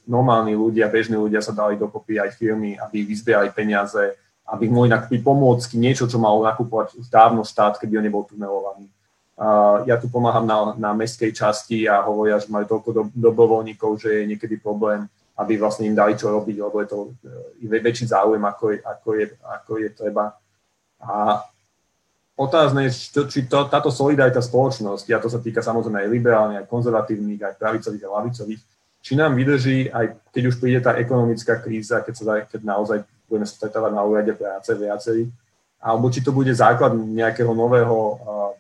[SPEAKER 1] normálni ľudia, bežní ľudia sa dali dokopy aj firmy, aby vyzbierali peniaze, aby mohli nakúpiť pomôcky, niečo, čo mal nakupovať už dávno štát, keby on nebol tunelovaný. Ja tu pomáham na, na mestskej časti a hovoria, že majú toľko do, dobrovoľníkov, že je niekedy problém, aby vlastne im dali čo robiť, lebo je to je väčší záujem, ako je, ako je, ako je treba. A otázne je, či, to, táto solidarita spoločnosti, a to sa týka samozrejme aj liberálnych, aj konzervatívnych, aj pravicových a lavicových, či nám vydrží, aj keď už príde tá ekonomická kríza, keď, sa, keď naozaj budeme stretávať na úrade práce viacerí, alebo či to bude základ nejakého nového, uh,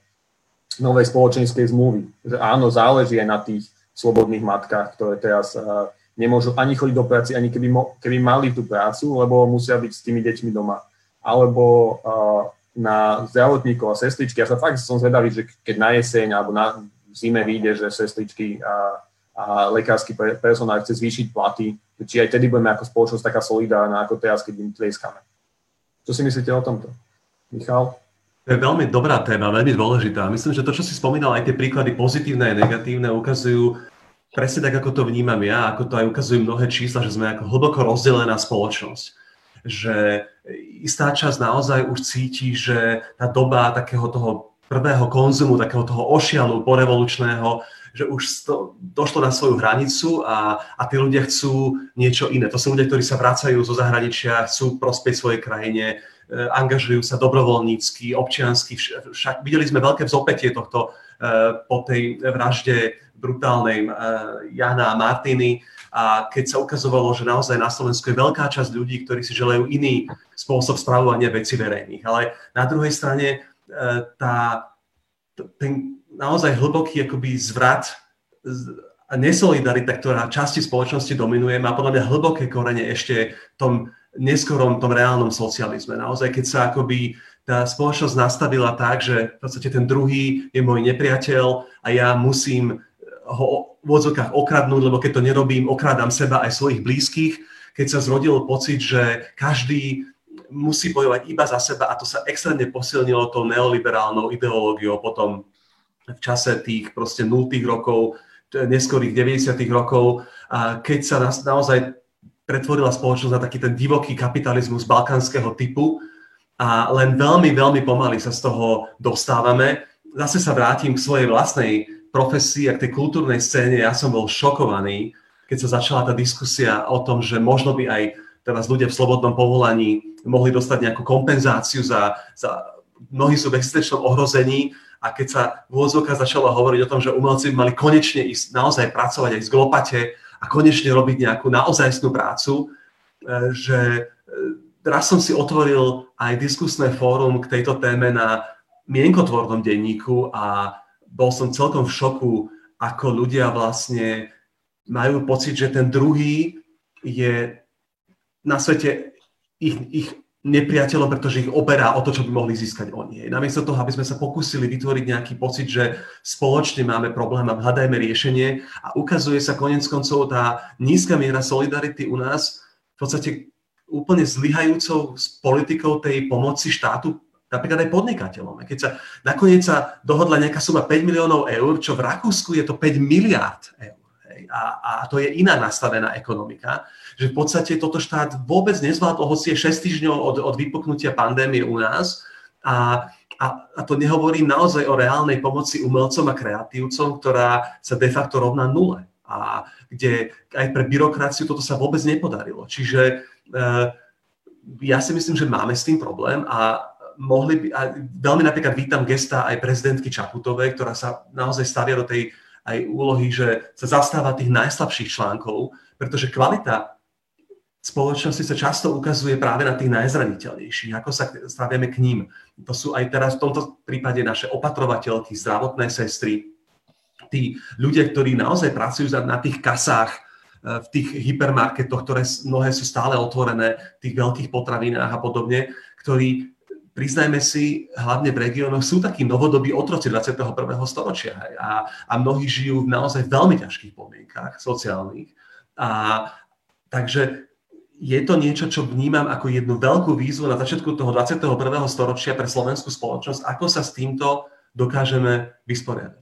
[SPEAKER 1] novej spoločenskej zmluvy. Že áno, záleží aj na tých slobodných matkách, ktoré teraz uh, nemôžu ani chodiť do práce, ani keby, mo- keby mali tú prácu, lebo musia byť s tými deťmi doma. Alebo uh, na zdravotníkov a sestričky. Ja sa fakt som zvedavý, že keď na jeseň alebo na zime vyjde, že sestričky a, a lekársky personál chce zvýšiť platy, či aj tedy budeme ako spoločnosť taká solidárna, ako teraz, keď im tlieskame. Čo si myslíte o tomto? Michal?
[SPEAKER 2] To je veľmi dobrá téma, veľmi dôležitá. Myslím, že to, čo si spomínal, aj tie príklady pozitívne a negatívne, ukazujú presne tak, ako to vnímam ja, ako to aj ukazujú mnohé čísla, že sme ako hlboko rozdelená spoločnosť. Že istá časť naozaj už cíti, že tá doba takého toho prvého konzumu, takého toho ošialu porevolučného, že už to, došlo na svoju hranicu a, a tí ľudia chcú niečo iné. To sú ľudia, ktorí sa vracajú zo zahraničia, chcú prospieť svojej krajine, e, angažujú sa dobrovoľnícky, občiansky. Však videli sme veľké vzopetie tohto e, po tej vražde brutálnej e, Jana a Martiny a keď sa ukazovalo, že naozaj na Slovensku je veľká časť ľudí, ktorí si želajú iný spôsob spravovania veci verejných. Ale na druhej strane tá, ten naozaj hlboký akoby zvrat a nesolidarita, ktorá časti spoločnosti dominuje, má podľa mňa hlboké korene ešte v tom neskorom, tom reálnom socializme. Naozaj, keď sa akoby tá spoločnosť nastavila tak, že v podstate ten druhý je môj nepriateľ a ja musím ho v odzokách okradnúť, lebo keď to nerobím, okrádam seba aj svojich blízkych. Keď sa zrodil pocit, že každý musí bojovať iba za seba a to sa extrémne posilnilo tou neoliberálnou ideológiou potom v čase tých proste 0 rokov, neskorých 90 rokov, a keď sa naozaj pretvorila spoločnosť na taký ten divoký kapitalizmus balkánskeho typu a len veľmi, veľmi pomaly sa z toho dostávame. Zase sa vrátim k svojej vlastnej profesii a k tej kultúrnej scéne. Ja som bol šokovaný, keď sa začala tá diskusia o tom, že možno by aj teraz ľudia v slobodnom povolaní mohli dostať nejakú kompenzáciu za, za mnohí sú v existenčnom ohrození a keď sa v úvodzovkách začalo hovoriť o tom, že umelci mali konečne ísť naozaj pracovať aj z glopate a konečne robiť nejakú naozajstnú prácu, e, že e, raz som si otvoril aj diskusné fórum k tejto téme na mienkotvornom denníku a bol som celkom v šoku, ako ľudia vlastne majú pocit, že ten druhý je na svete ich, ich nepriateľom, pretože ich oberá o to, čo by mohli získať oni. Namiesto toho, aby sme sa pokúsili vytvoriť nejaký pocit, že spoločne máme problém a hľadajme riešenie a ukazuje sa konec koncov tá nízka miera solidarity u nás v podstate úplne zlyhajúcou s politikou tej pomoci štátu napríklad aj podnikateľom. Keď sa nakoniec sa dohodla nejaká suma 5 miliónov eur, čo v Rakúsku je to 5 miliárd eur. A, a to je iná nastavená ekonomika že v podstate toto štát vôbec nezvládol, hoci je 6 týždňov od, od vypuknutia pandémie u nás a, a, a to nehovorím naozaj o reálnej pomoci umelcom a kreatívcom, ktorá sa de facto rovná nule a kde aj pre byrokraciu toto sa vôbec nepodarilo. Čiže e, ja si myslím, že máme s tým problém a mohli by, a veľmi napríklad vítam gesta aj prezidentky Čaputovej, ktorá sa naozaj stavia do tej aj úlohy, že sa zastáva tých najslabších článkov, pretože kvalita spoločnosti sa často ukazuje práve na tých najzraniteľnejších, ako sa staviame k ním. To sú aj teraz v tomto prípade naše opatrovateľky, zdravotné sestry, tí ľudia, ktorí naozaj pracujú na tých kasách, e, v tých hypermarketoch, ktoré mnohé sú stále otvorené, v tých veľkých potravinách a podobne, ktorí, priznajme si, hlavne v regiónoch sú takí novodobí otroci 21. storočia. A, a mnohí žijú v naozaj veľmi ťažkých podmienkách sociálnych. A, takže je to niečo, čo vnímam ako jednu veľkú výzvu na začiatku toho 21. storočia pre slovenskú spoločnosť. Ako sa s týmto dokážeme vysporiadať?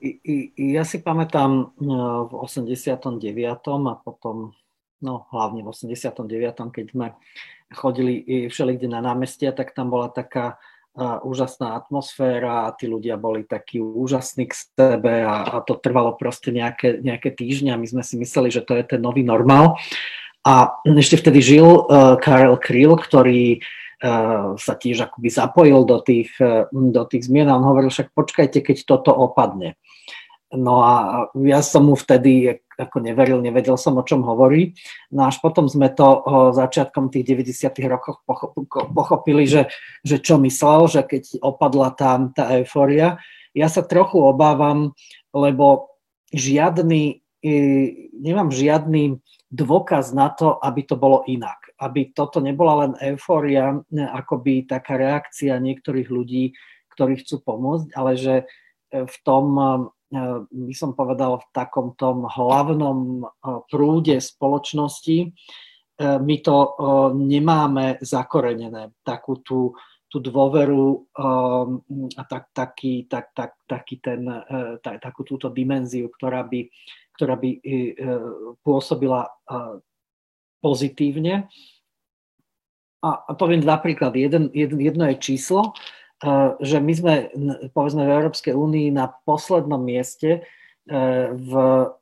[SPEAKER 3] I, i, ja si pamätám no, v 89. a potom, no hlavne v 89., keď sme chodili všelikde na námestia, tak tam bola taká úžasná atmosféra a tí ľudia boli takí úžasní k sebe a, a to trvalo proste nejaké, nejaké týždne a my sme si mysleli, že to je ten nový normál. A ešte vtedy žil uh, Karel Kryl, ktorý uh, sa tiež akoby zapojil do tých, uh, do tých zmien a on hovoril, však počkajte, keď toto opadne. No a ja som mu vtedy ako neveril, nevedel som, o čom hovorí. No až potom sme to začiatkom tých 90. rokoch pochopili, že, že čo myslel, že keď opadla tam tá eufória. Ja sa trochu obávam, lebo žiadny, nemám žiadny dôkaz na to, aby to bolo inak. Aby toto nebola len eufória, akoby taká reakcia niektorých ľudí, ktorí chcú pomôcť, ale že v tom by som povedal, v takom tom hlavnom eh, prúde spoločnosti, eh, my to nemáme zakorenené, takú tú tú dôveru a tak, taký, tak, tak, taký ten, tak, takú túto dimenziu, ktorá by, ktorá by pôsobila pozitívne. A, poviem dva príklady. Jedno je číslo, že my sme, povedzme, v Európskej únii na poslednom mieste uh, v,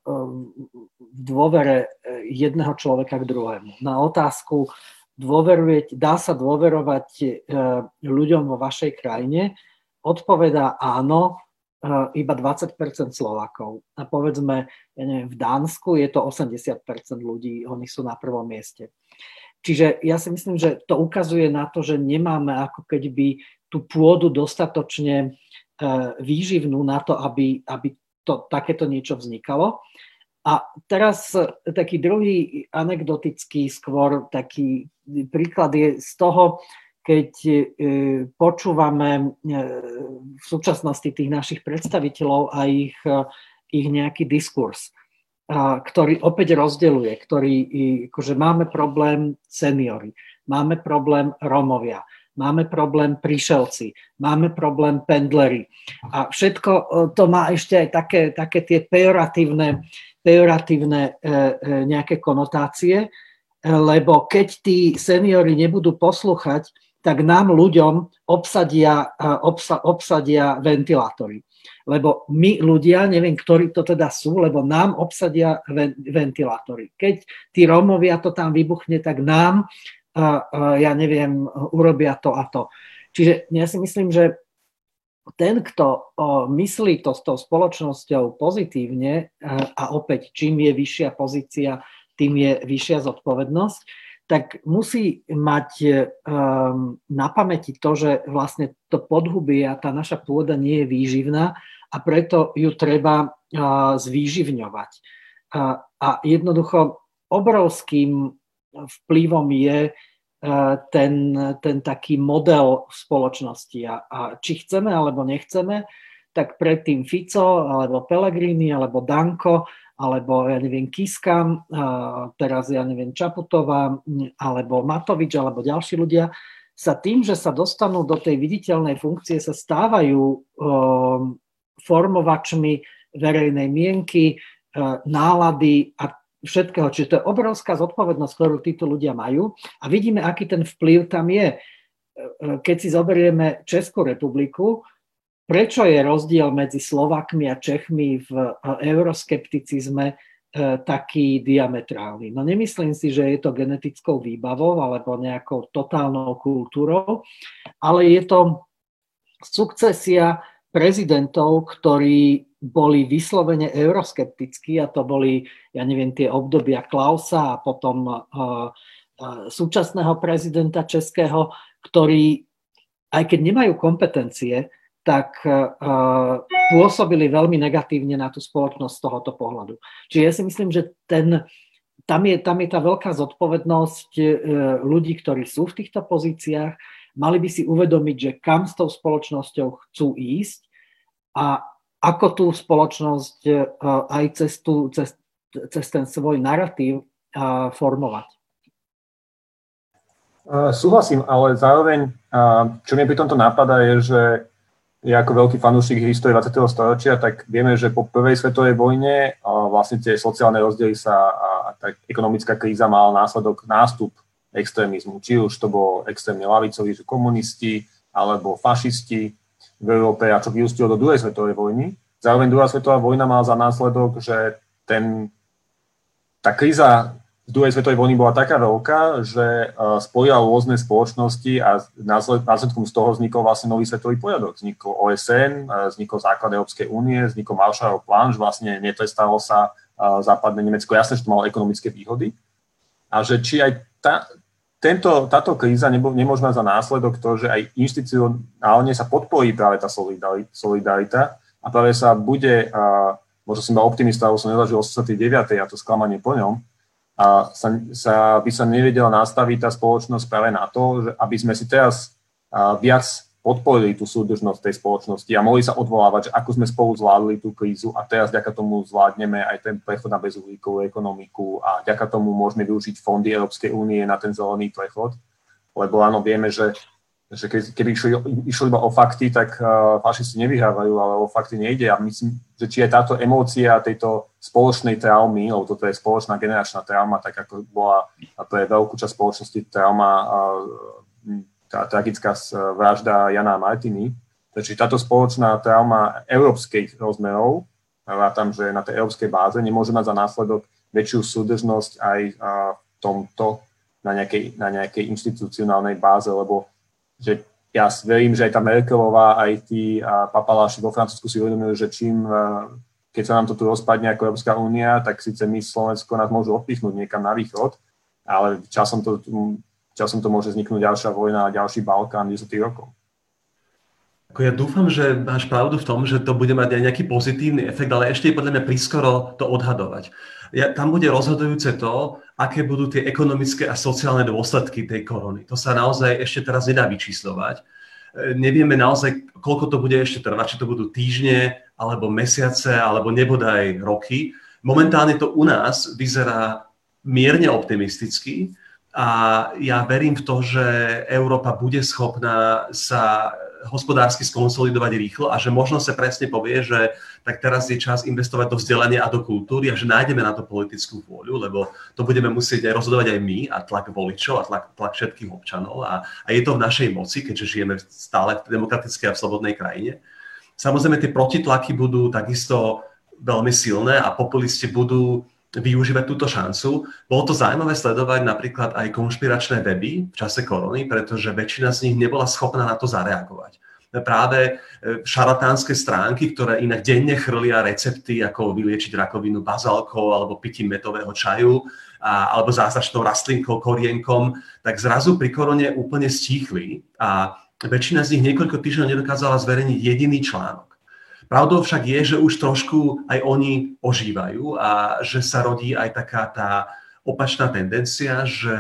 [SPEAKER 3] um, v dôvere jedného človeka k druhému. Na otázku, dôverujete, dá sa dôverovať ľuďom vo vašej krajine, odpovedá áno, iba 20% Slovákov. A povedzme, ja neviem, v Dánsku je to 80% ľudí, oni sú na prvom mieste. Čiže ja si myslím, že to ukazuje na to, že nemáme ako keby tú pôdu dostatočne e, výživnú na to, aby, aby to, takéto niečo vznikalo. A teraz taký druhý anekdotický, skôr taký príklad je z toho, keď e, počúvame e, v súčasnosti tých našich predstaviteľov a ich, ich nejaký diskurs, ktorý opäť rozdeluje, ktorý, akože máme problém seniory, máme problém Romovia, máme problém prišelci, máme problém pendlery. A všetko to má ešte aj také, také tie pejoratívne pejoratívne e, e, nejaké konotácie, lebo keď tí seniory nebudú poslúchať, tak nám ľuďom obsadia, e, obsa, obsadia ventilátory. Lebo my ľudia, neviem, ktorí to teda sú, lebo nám obsadia ventilátory. Keď tí Rómovia to tam vybuchne, tak nám, ja neviem, urobia to a to. Čiže ja si myslím, že ten, kto myslí to s tou spoločnosťou pozitívne a opäť čím je vyššia pozícia, tým je vyššia zodpovednosť, tak musí mať um, na pamäti to, že vlastne to podhubie a tá naša pôda nie je výživná a preto ju treba uh, zvýživňovať. A jednoducho obrovským vplyvom je E, ten, ten taký model spoločnosti. A, a či chceme alebo nechceme, tak predtým Fico, alebo Pellegrini, alebo Danko, alebo ja neviem Kiska, teraz ja neviem Čaputová, alebo Matovič, alebo ďalší ľudia, sa tým, že sa dostanú do tej viditeľnej funkcie, sa stávajú um, formovačmi verejnej mienky, nálady a všetkého. Čiže to je obrovská zodpovednosť, ktorú títo ľudia majú a vidíme, aký ten vplyv tam je. E, keď si zoberieme Českú republiku, prečo je rozdiel medzi Slovakmi a Čechmi v e, euroskepticizme e, taký diametrálny. No nemyslím si, že je to genetickou výbavou alebo nejakou totálnou kultúrou, ale je to sukcesia prezidentov, ktorí boli vyslovene euroskeptickí a to boli, ja neviem, tie obdobia Klausa a potom uh, uh, súčasného prezidenta českého, ktorí, aj keď nemajú kompetencie, tak uh, pôsobili veľmi negatívne na tú spoločnosť z tohoto pohľadu. Čiže ja si myslím, že ten, tam, je, tam je tá veľká zodpovednosť ľudí, ktorí sú v týchto pozíciách, mali by si uvedomiť, že kam s tou spoločnosťou chcú ísť a ako tú spoločnosť e, aj cez, tú, cez, cez ten svoj narratív e, formovať.
[SPEAKER 1] Uh, súhlasím, ale zároveň, čo mi pri tomto napadá, je, že ja ako veľký fanúšik histórie 20. storočia, tak vieme, že po prvej svetovej vojne vlastne tie sociálne rozdiely sa a tá ekonomická kríza mala následok nástup extrémizmu. Či už to bolo extrémne lavicoví, že komunisti, alebo fašisti, v Európe a čo vyústilo do druhej svetovej vojny. Zároveň druhá svetová vojna mala za následok, že ten, tá kríza v druhej svetovej vojny bola taká veľká, že uh, spojila rôzne spoločnosti a následkom z toho vznikol vlastne nový svetový poriadok. Vznikol OSN, uh, vznikol základ Európskej únie, vznikol Marshallov plán, že vlastne netrestalo sa uh, západné Nemecko. Jasné, že to malo ekonomické výhody. A že či aj tá, tento, táto kríza nebo, nemôže za následok to, že aj inštitucionálne sa podporí práve tá solidarita a práve sa bude, a, možno som bol optimista, lebo som nezažil 89. a to sklamanie po ňom, a sa, sa, by sa nevedela nastaviť tá spoločnosť práve na to, že aby sme si teraz viac podporili tú súdržnosť tej spoločnosti a mohli sa odvolávať, že ako sme spolu zvládli tú krízu a teraz vďaka tomu zvládneme aj ten prechod na bezuhlíkovú ekonomiku a vďaka tomu môžeme využiť fondy Európskej únie na ten zelený prechod. Lebo áno, vieme, že že keby išli, išli iba o fakty, tak uh, fašisti nevyhrávajú, ale o fakty nejde. A myslím, že či je táto emócia tejto spoločnej traumy, lebo toto je spoločná generačná trauma, tak ako bola, a to je veľkú časť spoločnosti trauma, uh, tá tragická vražda Jana Martiny, takže táto spoločná trauma európskych rozmerov, tam, že na tej európskej báze nemôže mať za následok väčšiu súdržnosť aj v tomto na nejakej, na nejakej inštitucionálnej báze, lebo že ja verím, že aj tá Merkelová, aj tí papaláši vo Francúzsku si uvedomujú, že čím, keď sa nám to tu rozpadne ako Európska únia, tak síce my Slovensko nás môžu odpichnúť niekam na východ, ale časom to, časom to môže vzniknúť ďalšia vojna a ďalší Balkán 10 rokov.
[SPEAKER 2] Ja dúfam, že máš pravdu v tom, že to bude mať aj nejaký pozitívny efekt, ale ešte je podľa mňa prískoro to odhadovať. Ja, tam bude rozhodujúce to, aké budú tie ekonomické a sociálne dôsledky tej korony. To sa naozaj ešte teraz nedá vyčíslovať. E, nevieme naozaj, koľko to bude ešte trvať, či to budú týždne, alebo mesiace, alebo nebodaj roky. Momentálne to u nás vyzerá mierne optimisticky a ja verím v to, že Európa bude schopná sa hospodársky skonsolidovať rýchlo a že možno sa presne povie, že tak teraz je čas investovať do vzdelania a do kultúry a že nájdeme na to politickú vôľu, lebo to budeme musieť aj rozhodovať aj my a tlak voličov a tlak, tlak všetkých občanov a, a je to v našej moci, keďže žijeme stále v demokratickej a v slobodnej krajine. Samozrejme, tie protitlaky budú takisto veľmi silné a populisti budú využívať túto šancu. Bolo to zaujímavé sledovať napríklad aj konšpiračné weby v čase korony, pretože väčšina z nich nebola schopná na to zareagovať. Práve e, šaratánske stránky, ktoré inak denne chrlia recepty, ako vyliečiť rakovinu bazálkou alebo pitím metového čaju a, alebo zázračnou rastlinkou, korienkom, tak zrazu pri korone úplne stíchli a väčšina z nich niekoľko týždňov nedokázala zverejniť jediný článok. Pravdou však je, že už trošku aj oni ožívajú a že sa rodí aj taká tá opačná tendencia, že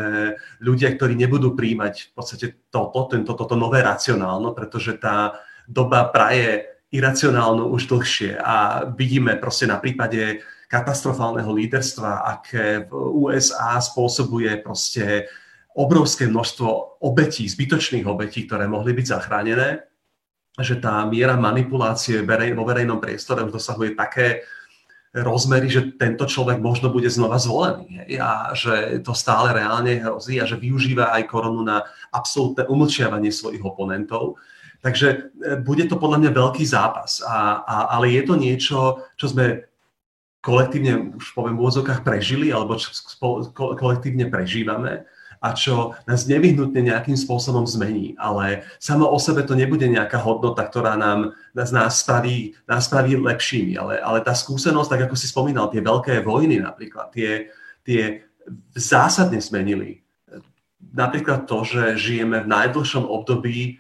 [SPEAKER 2] ľudia, ktorí nebudú príjmať v podstate toto, tento, toto nové racionálno, pretože tá doba praje iracionálnu už dlhšie. A vidíme proste na prípade katastrofálneho líderstva, aké v USA spôsobuje proste obrovské množstvo obetí, zbytočných obetí, ktoré mohli byť zachránené, že tá miera manipulácie vo verejnom priestore už dosahuje také rozmery, že tento človek možno bude znova zvolený hej, a že to stále reálne hrozí a že využíva aj koronu na absolútne umlčiavanie svojich oponentov. Takže e, bude to podľa mňa veľký zápas, a, a, ale je to niečo, čo sme kolektívne, už poviem v úvodzovkách, prežili alebo čo kolektívne prežívame a čo nás nevyhnutne nejakým spôsobom zmení. Ale samo o sebe to nebude nejaká hodnota, ktorá nám, nás, nás, spraví, nás spraví lepšími. Ale, ale tá skúsenosť, tak ako si spomínal, tie veľké vojny napríklad, tie, tie zásadne zmenili. Napríklad to, že žijeme v najdlhšom období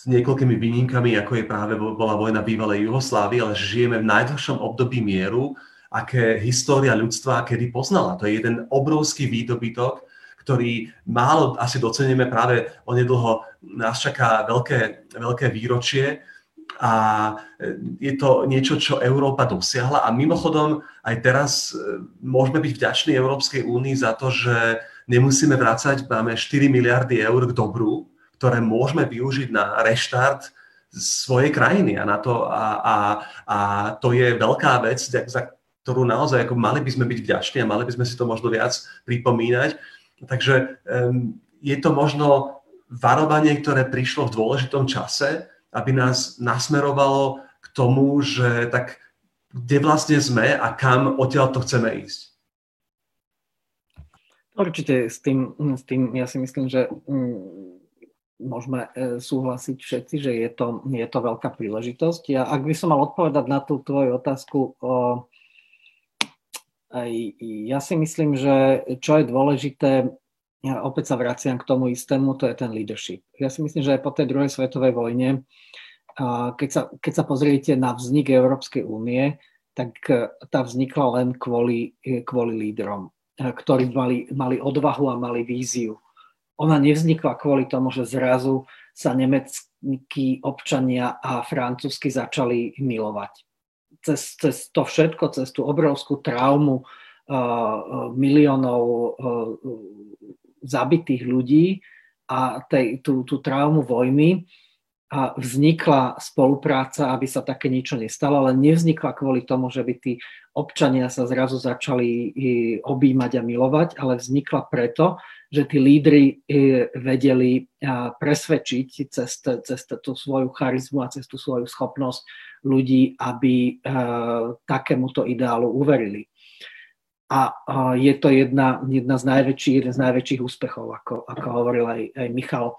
[SPEAKER 2] s niekoľkými výnimkami, ako je práve bola vojna bývalej Jugoslávy, ale žijeme v najdlhšom období mieru, aké história ľudstva kedy poznala. To je jeden obrovský výdobytok, ktorý málo asi doceníme práve onedlho nás čaká veľké, veľké výročie. A je to niečo, čo Európa dosiahla a mimochodom aj teraz e, môžeme byť vďační Európskej únii za to, že nemusíme vrácať, máme 4 miliardy eur k dobru, ktoré môžeme využiť na reštart svojej krajiny. A, na to, a, a, a to je veľká vec, za ktorú naozaj ako mali by sme byť vďační a mali by sme si to možno viac pripomínať Takže je to možno varovanie, ktoré prišlo v dôležitom čase, aby nás nasmerovalo k tomu, že tak kde vlastne sme a kam odtiaľ to chceme ísť.
[SPEAKER 3] Určite s tým, s tým ja si myslím, že mm, môžeme e, súhlasiť všetci, že je to, je to veľká príležitosť. Ja, ak by som mal odpovedať na tú tvoju otázku, o, ja si myslím, že čo je dôležité, ja opäť sa vraciam k tomu istému, to je ten leadership. Ja si myslím, že aj po tej druhej svetovej vojne, keď sa, keď sa pozriete na vznik Európskej únie, tak e, tá vznikla len kvôli, e, kvôli lídrom, e, ktorí mali, mali odvahu a mali víziu. Ona nevznikla kvôli tomu, že zrazu sa nemeckí občania a francúzsky začali milovať cez, cez to všetko, cez tú obrovskú traumu uh, miliónov uh, zabitých ľudí a tej, tú, tú traumu vojny a vznikla spolupráca, aby sa také niečo nestalo, ale nevznikla kvôli tomu, že by tí občania sa zrazu začali objímať a milovať, ale vznikla preto, že tí lídry vedeli presvedčiť cez, cez tú svoju charizmu a cez tú svoju schopnosť ľudí, aby takémuto ideálu uverili. A je to jedna, jedna z najväčších, jeden z najväčších úspechov, ako, ako hovoril aj, aj Michal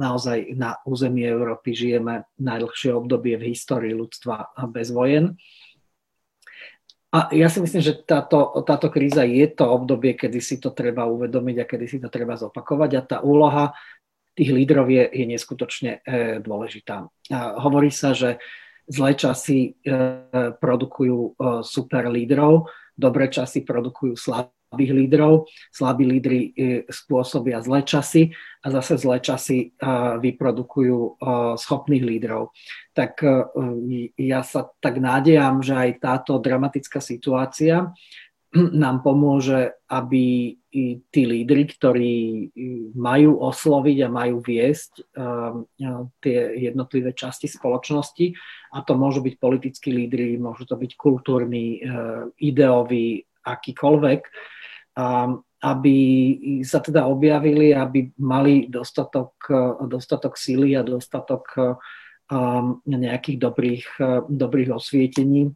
[SPEAKER 3] naozaj na území Európy žijeme najdlhšie obdobie v histórii ľudstva bez vojen. A ja si myslím, že táto, táto kríza je to obdobie, kedy si to treba uvedomiť a kedy si to treba zopakovať a tá úloha tých lídrov je, je neskutočne e, dôležitá. Hovorí sa, že zlé časy e, produkujú e, super lídrov, dobré časy produkujú slabé slabých lídrov. Slabí lídry e, spôsobia zlé časy a zase zlé časy e, vyprodukujú e, schopných lídrov. Tak ja sa tak nádejam, že aj táto dramatická situácia nám pomôže, aby tí lídry, ktorí majú osloviť a majú viesť tie jednotlivé časti spoločnosti, a to môžu byť politickí lídry, môžu to byť kultúrni, ideoví, akýkoľvek, aby sa teda objavili, aby mali dostatok, dostatok síly a dostatok nejakých dobrých, dobrých osvietení,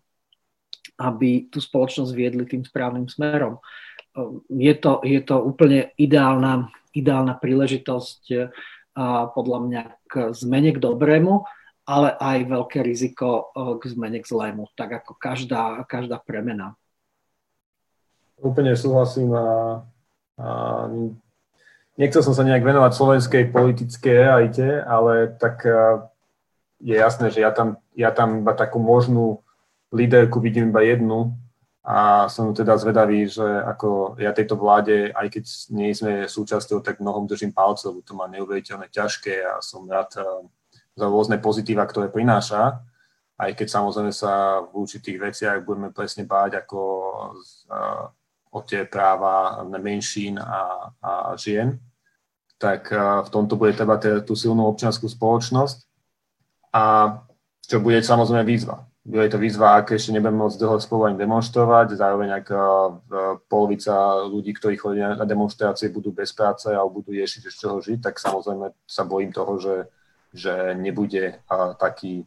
[SPEAKER 3] aby tú spoločnosť viedli tým správnym smerom. Je to, je to úplne ideálna, ideálna príležitosť podľa mňa k zmene k dobrému, ale aj veľké riziko uh, k zmene k zlému, tak ako každá, každá premena.
[SPEAKER 1] Úplne súhlasím a, a nechcel som sa nejak venovať slovenskej politickej realite, ale tak je jasné, že ja tam, ja tam iba takú možnú líderku vidím iba jednu a som teda zvedavý, že ako ja tejto vláde, aj keď nie sme súčasťou, tak mnohom držím palcov, to má neuveriteľne ťažké a som rád za rôzne pozitíva, ktoré prináša. Aj keď samozrejme sa v určitých veciach budeme presne báť ako o tie práva menšín a, a žien, tak v tomto bude treba tú silnú občianskú spoločnosť a čo bude samozrejme výzva. Bude to výzva, ak ešte nebudeme môcť dlho spolu ani demonstrovať, zároveň ak polovica ľudí, ktorí chodia na demonstrácie, budú bez práce a budú riešiť, z čoho žiť, tak samozrejme sa bojím toho, že, že nebude taký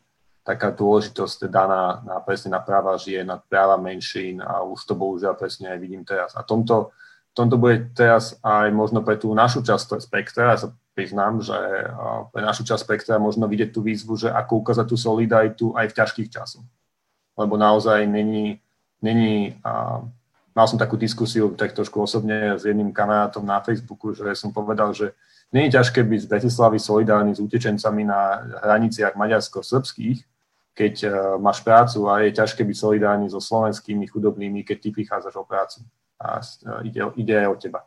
[SPEAKER 1] taká dôležitosť daná na, presne na práva žien, na práva menšín a už to bohužiaľ presne aj vidím teraz. A tomto, tomto bude teraz aj možno pre tú našu časť spektra, ja sa priznám, že pre našu časť spektra možno vidieť tú výzvu, že ako ukázať tú solidaritu aj v ťažkých časoch. Lebo naozaj není, není a, mal som takú diskusiu tak trošku osobne s jedným kamarátom na Facebooku, že som povedal, že je ťažké byť z Bratislavy solidárny s utečencami na hraniciach maďarsko-srbských, keď uh, máš prácu a je ťažké byť solidárny so slovenskými chudobnými, keď ty prichádzaš o prácu a uh, ide, ide aj o teba.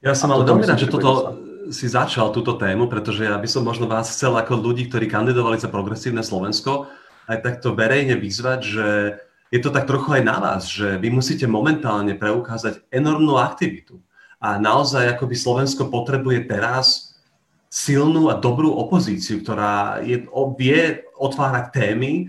[SPEAKER 2] Ja som ale veľmi rád, že toto si začal túto tému, pretože ja by som možno vás chcel ako ľudí, ktorí kandidovali za progresívne Slovensko, aj takto verejne vyzvať, že je to tak trochu aj na vás, že vy musíte momentálne preukázať enormnú aktivitu. A naozaj akoby Slovensko potrebuje teraz silnú a dobrú opozíciu, ktorá je, vie otvárať témy,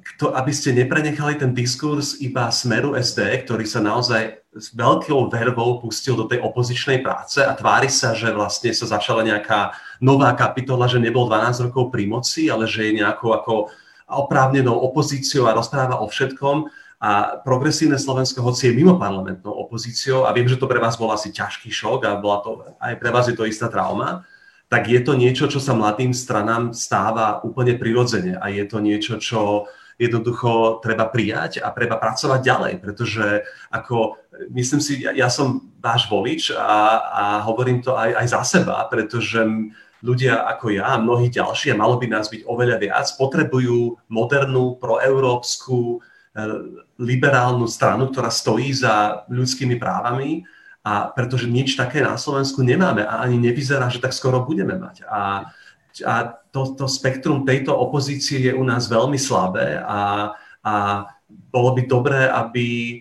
[SPEAKER 2] kto, aby ste neprenechali ten diskurs iba smeru SD, ktorý sa naozaj s veľkou vervou pustil do tej opozičnej práce a tvári sa, že vlastne sa začala nejaká nová kapitola, že nebol 12 rokov pri moci, ale že je nejakou ako oprávnenou opozíciou a rozpráva o všetkom. A progresívne Slovensko, hoci je mimo parlamentnou opozíciou, a viem, že to pre vás bol asi ťažký šok a bola to, aj pre vás je to istá trauma, tak je to niečo, čo sa mladým stranám stáva úplne prirodzene a je to niečo, čo jednoducho treba prijať a treba pracovať ďalej, pretože ako, myslím si, ja, ja som váš volič a, a hovorím to aj, aj za seba, pretože ľudia ako ja a mnohí ďalší, a malo by nás byť oveľa viac, potrebujú modernú, proeurópsku, eh, liberálnu stranu, ktorá stojí za ľudskými právami, a pretože nič také na Slovensku nemáme a ani nevyzerá, že tak skoro budeme mať. A, a to, to spektrum tejto opozície je u nás veľmi slabé a, a bolo by dobré, aby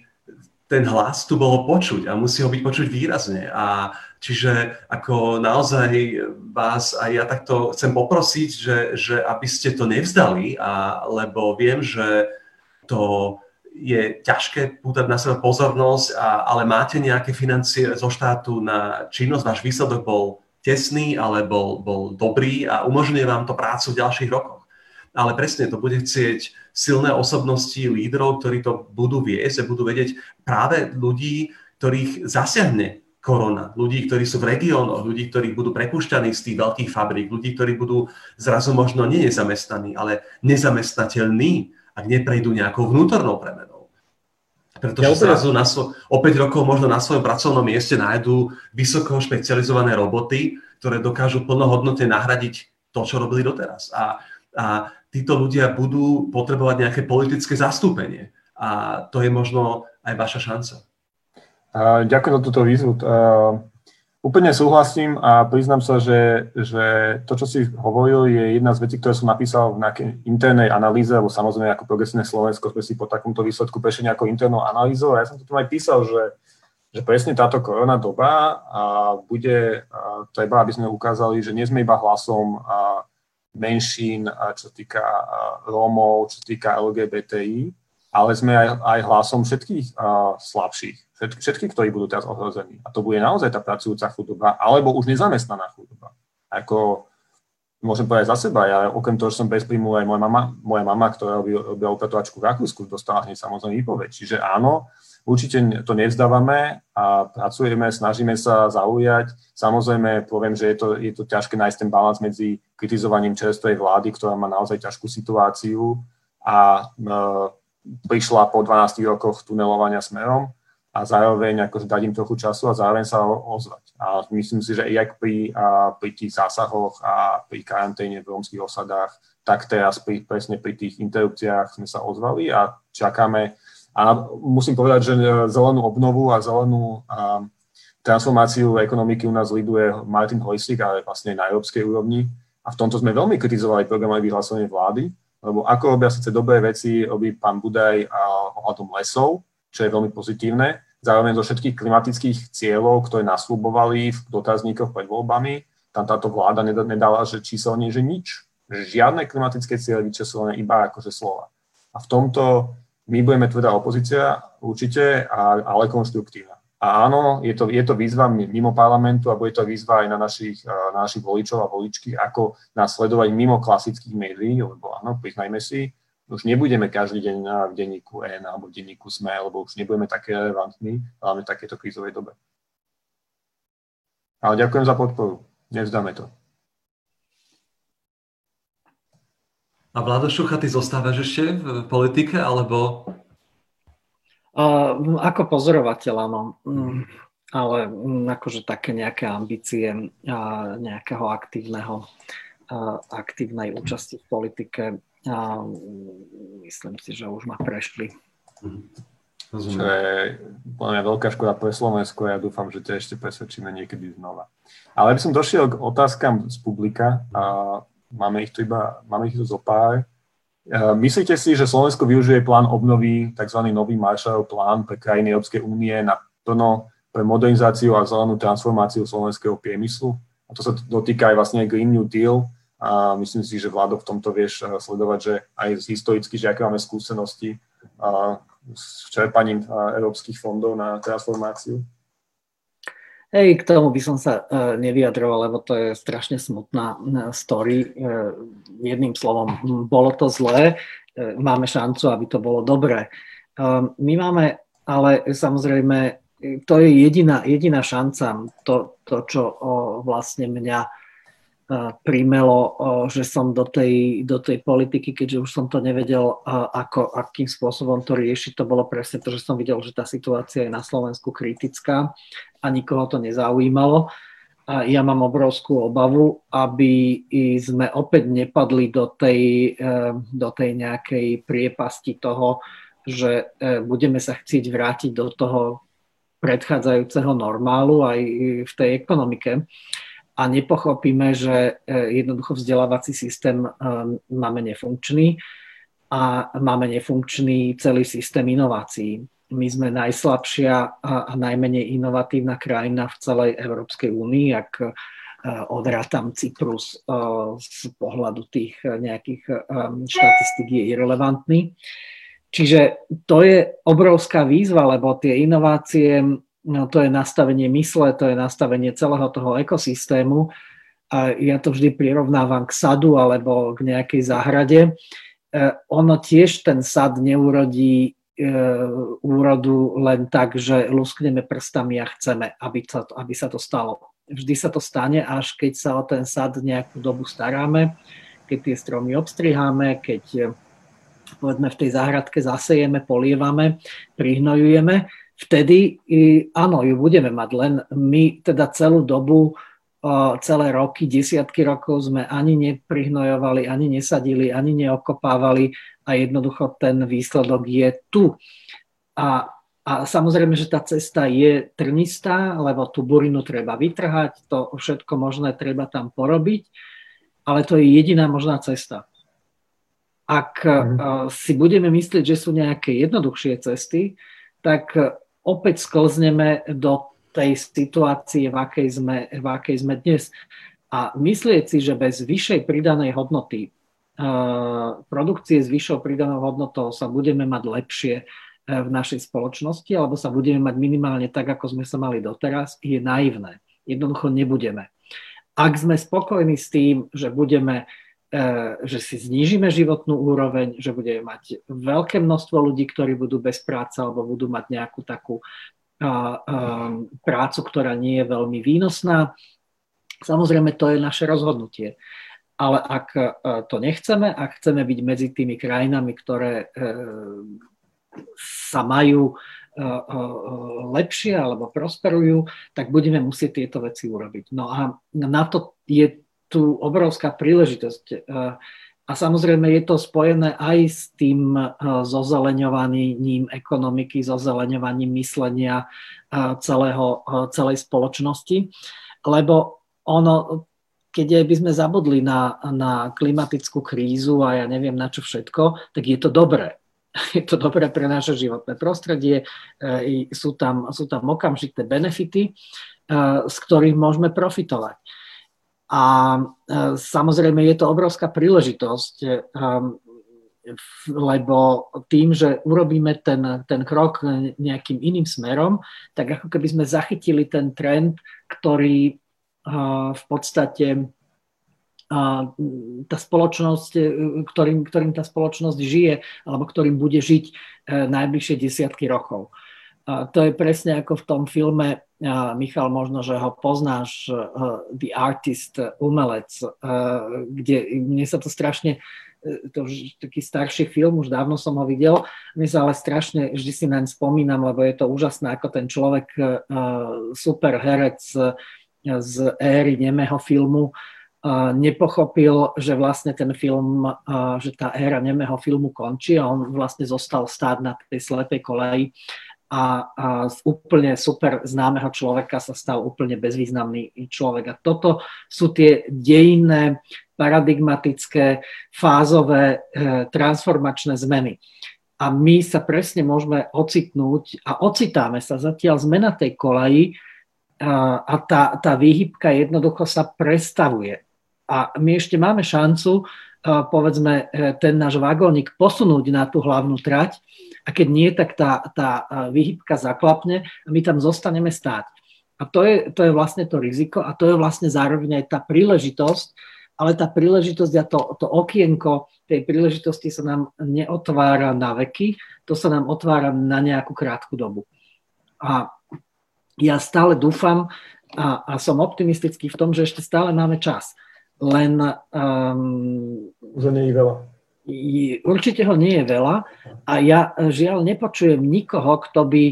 [SPEAKER 2] ten hlas tu bolo počuť a musí ho byť počuť výrazne. A Čiže ako naozaj vás aj ja takto chcem poprosiť, že, že aby ste to nevzdali, a, lebo viem, že to je ťažké pútať na seba pozornosť, a, ale máte nejaké financie zo štátu na činnosť, váš výsledok bol tesný, ale bol, bol dobrý a umožňuje vám to prácu v ďalších rokoch. Ale presne to bude chcieť silné osobnosti lídrov, ktorí to budú viesť a budú vedieť práve ľudí, ktorých zasiahne korona, ľudí, ktorí sú v regiónoch, ľudí, ktorí budú prepúšťaní z tých veľkých fabrík, ľudí, ktorí budú zrazu možno nie nezamestnaní, ale nezamestnateľní, ak neprejdú nejakou vnútornou premenou. Pretože ja zrazu na svo- o 5 rokov možno na svojom pracovnom mieste nájdú vysoko špecializované roboty, ktoré dokážu plnohodnotne nahradiť to, čo robili doteraz. A, a títo ľudia budú potrebovať nejaké politické zastúpenie. A to je možno aj vaša šanca.
[SPEAKER 1] Ďakujem za túto výzvu. Úplne súhlasím a priznám sa, že, že to, čo si hovoril, je jedna z vecí, ktoré som napísal v nejakej internej analýze, lebo samozrejme ako progresívne Slovensko sme si po takomto výsledku prešli nejakou internou analýzou. A ja som to aj písal, že, že presne táto korona doba a bude a treba, aby sme ukázali, že nie sme iba hlasom a menšín, a čo týka Rómov, čo týka LGBTI, ale sme aj, aj hlasom všetkých uh, slabších, všetkých, všetkých, ktorí budú teraz ohrození. A to bude naozaj tá pracujúca chudoba, alebo už nezamestnaná chudoba. Ako môžem povedať za seba, ja okrem toho, že som bez príjmu, aj moja mama, moja mama ktorá robila upratovačku v Rakúsku, dostala hneď samozrejme výpoveď. Čiže áno, určite to nevzdávame a pracujeme, snažíme sa zaujať. Samozrejme, poviem, že je to, je to ťažké nájsť ten balans medzi kritizovaním čerstvej vlády, ktorá má naozaj ťažkú situáciu a prišla po 12 rokoch tunelovania smerom a zároveň ako dať im trochu času a zároveň sa ozvať. A myslím si, že aj pri, a pri tých zásahoch a pri karanténe v rómskych osadách, tak teraz pri, presne pri tých interrupciách sme sa ozvali a čakáme. A musím povedať, že zelenú obnovu a zelenú a, transformáciu ekonomiky u nás liduje Martin Hojsik, ale vlastne na európskej úrovni. A v tomto sme veľmi kritizovali programové vyhlásenie vlády, lebo ako robia síce dobré veci, robí pán Budaj ohľadom lesov, čo je veľmi pozitívne, zároveň zo všetkých klimatických cieľov, ktoré nasľubovali v dotazníkoch pred voľbami, tam táto vláda nedala, že číselne, že nič. Žiadne klimatické cieľe vyčeslené, iba akože slova. A v tomto my budeme tvrdá opozícia, určite, ale konštruktívna. A áno, je to, je to výzva mimo parlamentu a bude to výzva aj na našich, na našich voličov a voličky, ako nás sledovať mimo klasických médií, lebo áno, priznajme si, už nebudeme každý deň na denníku N alebo denníku SME, lebo už nebudeme také relevantní, hlavne v takéto krízovej dobe. Ale ďakujem za podporu. Nevzdáme to.
[SPEAKER 2] A Vlado Šucha, ty zostávaš ešte v politike, alebo
[SPEAKER 3] Uh, ako pozorovateľ, áno. Mm, ale um, akože také nejaké ambície uh, nejakého aktívneho, uh, aktívnej účasti v politike, uh, myslím si, že už ma prešli.
[SPEAKER 1] Čo je podľa mňa veľká škoda pre Slovensko a ja dúfam, že ťa ešte presvedčíme niekedy znova. Ale by som došiel k otázkam z publika a máme ich tu iba, máme ich tu zo pár. Eh, myslíte si, že Slovensko využije plán obnovy, tzv. nový Marshallov plán pre krajiny Európskej únie na plno pre modernizáciu a zelenú transformáciu slovenského priemyslu? A to sa dotýka aj vlastne Green New Deal. A myslím si, že vládo v tomto vieš eh, sledovať, že aj historicky, že aké máme skúsenosti eh, s čerpaním európskych fondov na transformáciu.
[SPEAKER 3] Hej, k tomu by som sa nevyjadroval, lebo to je strašne smutná story. Jedným slovom, bolo to zlé, máme šancu, aby to bolo dobré. My máme, ale samozrejme, to je jediná, jediná šanca, to, to čo vlastne mňa primelo, že som do tej, do tej politiky, keďže už som to nevedel, ako, akým spôsobom to riešiť, to bolo presne to, že som videl, že tá situácia je na Slovensku kritická a nikoho to nezaujímalo. A ja mám obrovskú obavu, aby sme opäť nepadli do tej, e, do tej nejakej priepasti toho, že e, budeme sa chcieť vrátiť do toho predchádzajúceho normálu aj v tej ekonomike a nepochopíme, že e, jednoducho vzdelávací systém máme nefunkčný a máme nefunkčný celý systém inovácií. My sme najslabšia a najmenej inovatívna krajina v celej Európskej únii, ak e, odrátam Cyprus e, z pohľadu tých nejakých e, štatistik je irrelevantný. Čiže to je obrovská výzva, lebo tie inovácie, no, to je nastavenie mysle, to je nastavenie celého toho ekosystému. A ja to vždy prirovnávam k sadu alebo k nejakej záhrade. E, ono tiež ten sad neurodí e, úrodu len tak, že luskneme prstami a chceme, aby sa, to, aby sa to stalo. Vždy sa to stane, až keď sa o ten sad nejakú dobu staráme, keď tie stromy obstriháme, keď e, povedzme v tej záhradke zasejeme, polievame, prihnojujeme, vtedy áno, ju budeme mať, len my teda celú dobu celé roky, desiatky rokov sme ani neprihnojovali, ani nesadili, ani neokopávali a jednoducho ten výsledok je tu. A, a samozrejme, že tá cesta je trnistá, lebo tú burinu treba vytrhať, to všetko možné treba tam porobiť, ale to je jediná možná cesta. Ak mm. si budeme myslieť, že sú nejaké jednoduchšie cesty, tak opäť sklzneme do tej situácie, v akej sme, v akej sme dnes. A myslieť si, že bez vyššej pridanej hodnoty, produkcie s vyššou pridanou hodnotou sa budeme mať lepšie e, v našej spoločnosti, alebo sa budeme mať minimálne tak, ako sme sa mali doteraz, je naivné. Jednoducho nebudeme. Ak sme spokojní s tým, že budeme e, že si znížime životnú úroveň, že budeme mať veľké množstvo ľudí, ktorí budú bez práce alebo budú mať nejakú takú prácu, ktorá nie je veľmi výnosná. Samozrejme, to je naše rozhodnutie. Ale ak to nechceme, ak chceme byť medzi tými krajinami, ktoré sa majú lepšie alebo prosperujú, tak budeme musieť tieto veci urobiť. No a na to je tu obrovská príležitosť a samozrejme je to spojené aj s tým eh, zozeleňovaním ekonomiky, zozeleňovaním myslenia eh, celého, celej spoločnosti, lebo ono, keď by sme zabudli na, na klimatickú krízu a ja neviem na čo všetko, tak je to dobré. *laughs* Je to dobré pre naše životné prostredie, sú tam, sú tam okamžité benefity, z ktorých môžeme profitovať. A e, samozrejme je to obrovská príležitosť, e, lebo tým, že urobíme ten, ten krok nejakým iným smerom, tak ako keby sme zachytili ten trend, ktorý e, v podstate tá spoločnosť, ktorým, ktorým tá spoločnosť žije, alebo ktorým bude žiť najbližšie desiatky rokov. To je presne ako v tom filme, Michal, možno, že ho poznáš, uh, The Artist, umelec, uh, kde mne sa to strašne, to už taký starší film, už dávno som ho videl, mne sa ale strašne vždy si naň spomínam, lebo je to úžasné, ako ten človek, super herec z éry nemého filmu, nepochopil, že vlastne ten film, že tá éra nemého filmu končí a on vlastne zostal stáť na tej slepej koleji a, a z úplne super známeho človeka sa stal úplne bezvýznamný človek. A toto sú tie dejinné, paradigmatické, fázové, e, transformačné zmeny. A my sa presne môžeme ocitnúť a ocitáme sa zatiaľ zmena tej kolaji a, a tá, tá výhybka jednoducho sa prestavuje. A my ešte máme šancu, e, povedzme, e, ten náš vagónik posunúť na tú hlavnú trať, a keď nie, tak tá, tá výhybka zaklapne a my tam zostaneme stáť. A to je, to je vlastne to riziko a to je vlastne zároveň aj tá príležitosť, ale tá príležitosť a to, to okienko tej príležitosti sa nám neotvára na veky, to sa nám otvára na nejakú krátku dobu. A ja stále dúfam a, a som optimistický v tom, že ešte stále máme čas. Len... Um,
[SPEAKER 1] že nie je veľa.
[SPEAKER 3] určite ho nie je veľa a ja e, žiaľ nepočujem nikoho, kto by,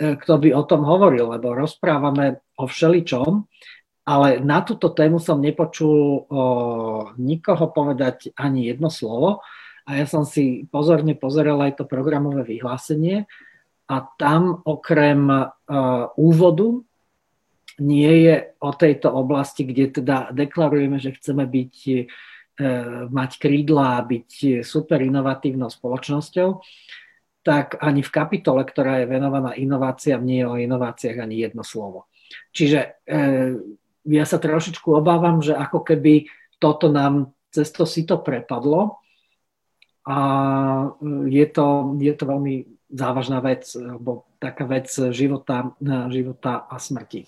[SPEAKER 3] e, kto by o tom hovoril, lebo rozprávame o všeličom, ale na túto tému som nepočul o, nikoho povedať ani jedno slovo a ja som si pozorne pozeral aj to programové vyhlásenie a tam okrem uh, úvodu nie je o tejto oblasti, kde teda deklarujeme, že chceme byť mať krídla a byť super inovatívnou spoločnosťou, tak ani v kapitole, ktorá je venovaná inováciám, nie je o inováciách ani jedno slovo. Čiže ja sa trošičku obávam, že ako keby toto nám cez to si to prepadlo a je to, je to veľmi závažná vec, alebo taká vec života, života a smrti.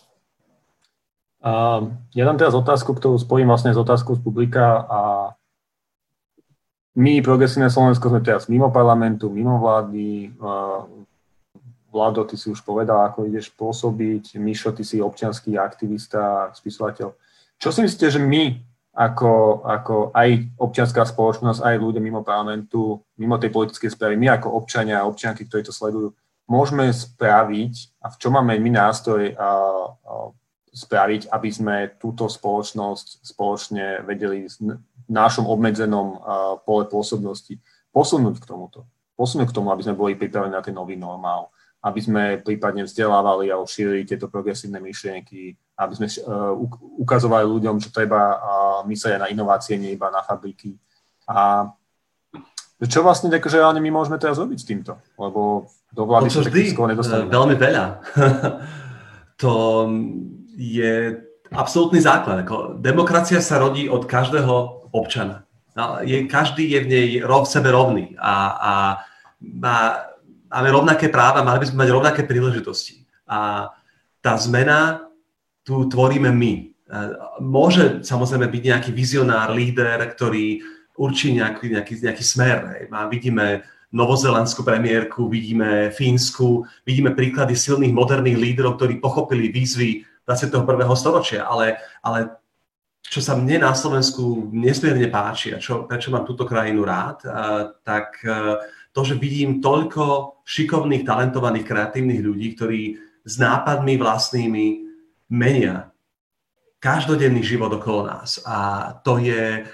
[SPEAKER 1] Ja dám teraz otázku, ktorú spojím vlastne s otázkou z publika a my, Progresívne Slovensko, sme teraz mimo parlamentu, mimo vlády. Vlado, ty si už povedal, ako ideš pôsobiť. Mišo, ty si občianský aktivista, spisovateľ. Čo si myslíte, že my ako, ako aj občianská spoločnosť, aj ľudia mimo parlamentu, mimo tej politickej správy, my ako občania a občianky, ktorí to sledujú, môžeme spraviť a v čom máme my nástroj a, a spraviť, aby sme túto spoločnosť spoločne vedeli v našom obmedzenom pole pôsobnosti posunúť k tomuto. Posunúť k tomu, aby sme boli pripravení na ten nový normál aby sme prípadne vzdelávali a šírili tieto progresívne myšlienky, aby sme uh, ukazovali ľuďom, že treba myslieť na inovácie, nie iba na fabriky. A čo vlastne takže reálne my môžeme teraz robiť s týmto? Lebo do vlády
[SPEAKER 2] sa vždy, eh, veľmi veľa. *laughs* to je absolútny základ. Demokracia sa rodí od každého občana. No, je, každý je v nej rov, sebe rovný a, a má máme rovnaké práva, mali by sme mať rovnaké príležitosti. A tá zmena tu tvoríme my. Môže samozrejme byť nejaký vizionár, líder, ktorý určí nejaký, nejaký, nejaký smer. Hej. Vidíme novozelandskú premiérku, vidíme Fínsku, vidíme príklady silných moderných lídrov, ktorí pochopili výzvy 21. storočia, ale, ale čo sa mne na Slovensku nesmierne páči a čo, prečo mám túto krajinu rád, tak to, že vidím toľko šikovných, talentovaných, kreatívnych ľudí, ktorí s nápadmi vlastnými menia každodenný život okolo nás. A to, je,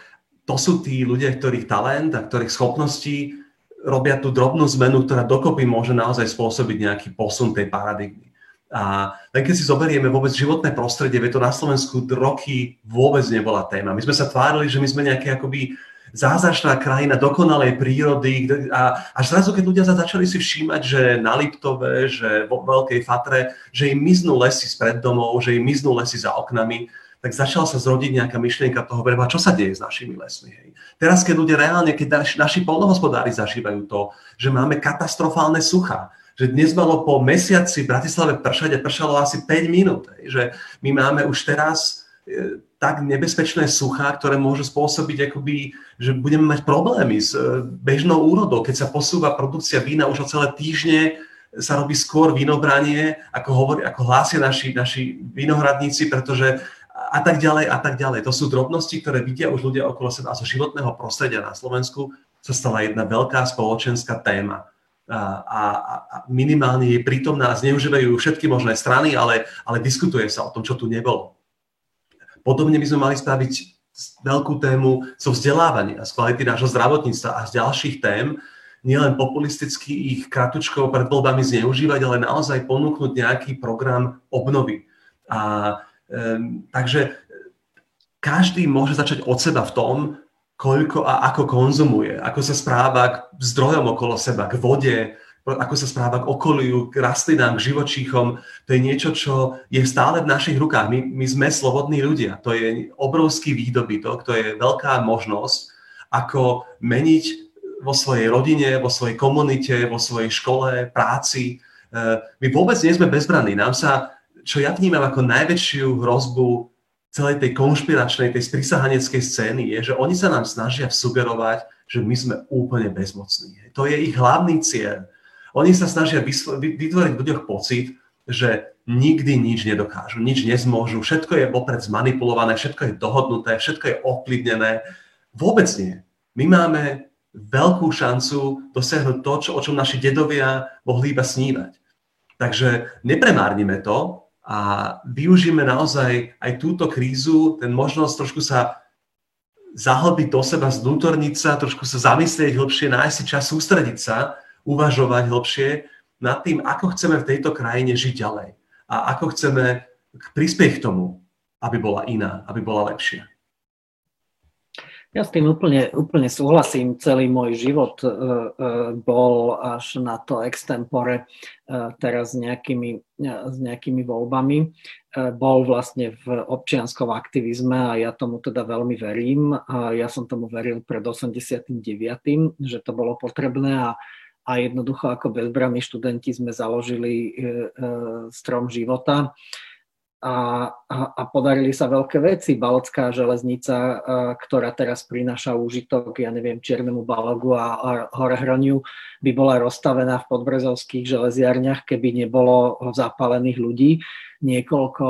[SPEAKER 2] to sú tí ľudia, ktorých talent a ktorých schopností robia tú drobnú zmenu, ktorá dokopy môže naozaj spôsobiť nejaký posun tej paradigmy. A len keď si zoberieme vôbec životné prostredie, to na Slovensku roky vôbec nebola téma. My sme sa tvárili, že my sme nejaké akoby zázračná krajina dokonalej prírody a až zrazu, keď ľudia sa začali si všímať, že na Liptove, že vo Veľkej Fatre, že im miznú lesy spred domov, že im miznú lesy za oknami, tak začala sa zrodiť nejaká myšlienka toho, vreba, čo sa deje s našimi lesmi. Hej. Teraz, keď ľudia reálne, keď naši, naši polnohospodári zažívajú to, že máme katastrofálne suchá, že dnes malo po mesiaci v Bratislave pršať a pršalo asi 5 minút. Že my máme už teraz e, tak nebezpečné suchá, ktoré môžu spôsobiť, akoby, že budeme mať problémy s e, bežnou úrodou. Keď sa posúva produkcia vína už o celé týždne, sa robí skôr vinobranie, ako, hovorí, ako hlásia naši, naši vinohradníci, pretože a tak ďalej a tak ďalej. To sú drobnosti, ktoré vidia už ľudia okolo seba a zo životného prostredia na Slovensku sa stala jedna veľká spoločenská téma. A, a, minimálne je prítomná a zneužívajú všetky možné strany, ale, ale diskutuje sa o tom, čo tu nebolo. Podobne by sme mali spraviť veľkú tému zo vzdelávania, z kvality nášho zdravotníctva a z ďalších tém, nielen populisticky ich kratučko pred voľbami zneužívať, ale naozaj ponúknuť nejaký program obnovy. A um, takže každý môže začať od seba v tom, koľko a ako konzumuje, ako sa správa k zdrojom okolo seba, k vode, ako sa správa k okoliu, k rastlinám, k živočíchom. To je niečo, čo je stále v našich rukách. My, my sme slobodní ľudia. To je obrovský výdobytok, to je veľká možnosť, ako meniť vo svojej rodine, vo svojej komunite, vo svojej škole, práci. E, my vôbec nie sme bezbranní. Nám sa, čo ja vnímam ako najväčšiu hrozbu celej tej konšpiračnej, tej sprisahaneckej scény, je, že oni sa nám snažia sugerovať, že my sme úplne bezmocní. To je ich hlavný cieľ oni sa snažia vytvoriť v ľuďoch pocit, že nikdy nič nedokážu, nič nezmôžu, všetko je vopred zmanipulované, všetko je dohodnuté, všetko je ovplyvnené. Vôbec nie. My máme veľkú šancu dosiahnuť to, čo, o čom naši dedovia mohli iba snívať. Takže nepremárnime to a využíme naozaj aj túto krízu, ten možnosť trošku sa zahlbiť do seba, znútorniť sa, trošku sa zamyslieť hlbšie, nájsť si čas, sústrediť sa uvažovať hlbšie nad tým, ako chceme v tejto krajine žiť ďalej a ako chceme prispieť k tomu, aby bola iná, aby bola lepšia.
[SPEAKER 3] Ja s tým úplne, úplne súhlasím. Celý môj život uh, uh, bol až na to extempore uh, teraz s nejakými, s nejakými voľbami. Bol vlastne v občianskom aktivizme a ja tomu teda veľmi verím. Ja som tomu veril pred 89., že to bolo potrebné a a jednoducho ako bezbranní študenti sme založili strom života a, a, a podarili sa veľké veci. Balocká železnica, ktorá teraz prináša úžitok, ja neviem, Čiernemu Balogu a, a Horehroniu, by bola rozstavená v podbrezovských železiarniach, keby nebolo zapálených ľudí. Niekoľko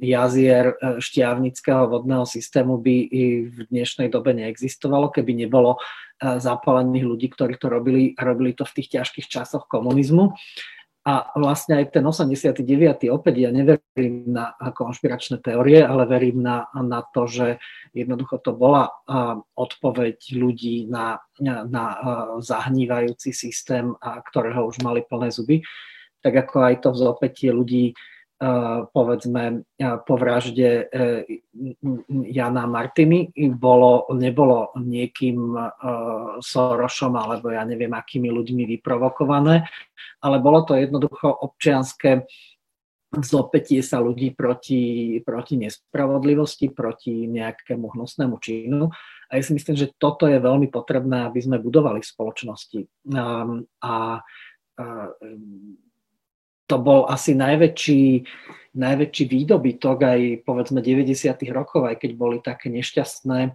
[SPEAKER 3] jazier e, šťavnického vodného systému by i v dnešnej dobe neexistovalo, keby nebolo e, zapálených ľudí, ktorí to robili, robili to v tých ťažkých časoch komunizmu. A vlastne aj ten 89. opäť ja neverím na konšpiračné teórie, ale verím na, na to, že jednoducho to bola odpoveď ľudí na, na zahnívajúci systém, ktorého už mali plné zuby. Tak ako aj to vzopätie ľudí povedzme po vražde e, Jana Martiny bolo, nebolo niekým Sorošom alebo ja neviem akými ľuďmi vyprovokované, ale bolo to jednoducho občianské zopätie sa ľudí proti, proti nespravodlivosti, proti nejakému hnusnému činu. A ja si myslím, že toto je veľmi potrebné, aby sme budovali v spoločnosti. A, a to bol asi najväčší, najväčší výdobytok aj povedzme 90. rokov, aj keď boli také nešťastné,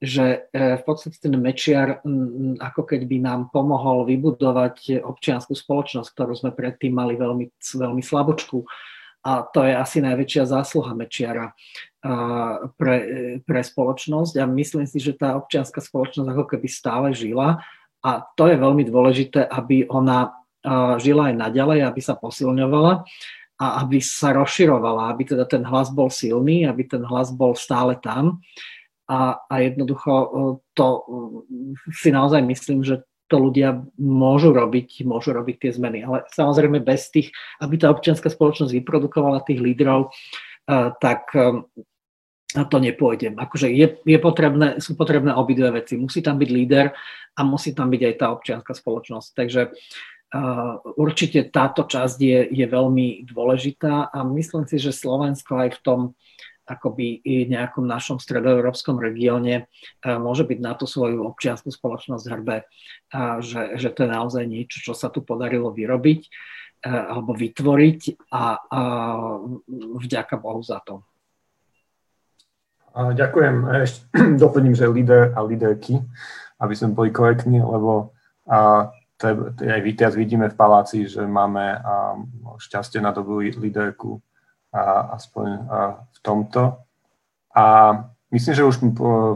[SPEAKER 3] že e, v podstate ten Mečiar ako keď by nám pomohol vybudovať občianskú spoločnosť, ktorú sme predtým mali veľmi, veľmi slabočku. A to je asi najväčšia zásluha Mečiara pre, pre spoločnosť a myslím si, že tá občianská spoločnosť ako keby stále žila a to je veľmi dôležité, aby ona žila aj naďalej, aby sa posilňovala a aby sa rozširovala, aby teda ten hlas bol silný, aby ten hlas bol stále tam. A, a jednoducho e, to e, si naozaj myslím, že to ľudia môžu robiť, môžu robiť tie zmeny. Ale samozrejme bez tých, aby tá občianská spoločnosť vyprodukovala tých lídrov, e, tak to nepôjde. Akože je, je potrebné, sú potrebné obidve veci. Musí tam byť líder a musí tam byť aj tá občianská spoločnosť. Takže Určite táto časť je, je veľmi dôležitá a myslím si, že Slovensko aj v tom akoby i nejakom našom stredoeurópskom regióne môže byť na tú svoju občianskú spoločnosť hrbe, že, že to je naozaj niečo, čo sa tu podarilo vyrobiť alebo vytvoriť a, a vďaka Bohu za to.
[SPEAKER 1] Ďakujem. Ešte *clears throat* doplním, že líder a líderky, aby sme boli korektní, lebo to aj teraz vidíme v paláci, že máme šťastie na dobrú líderku a, aspoň v tomto. A myslím, že už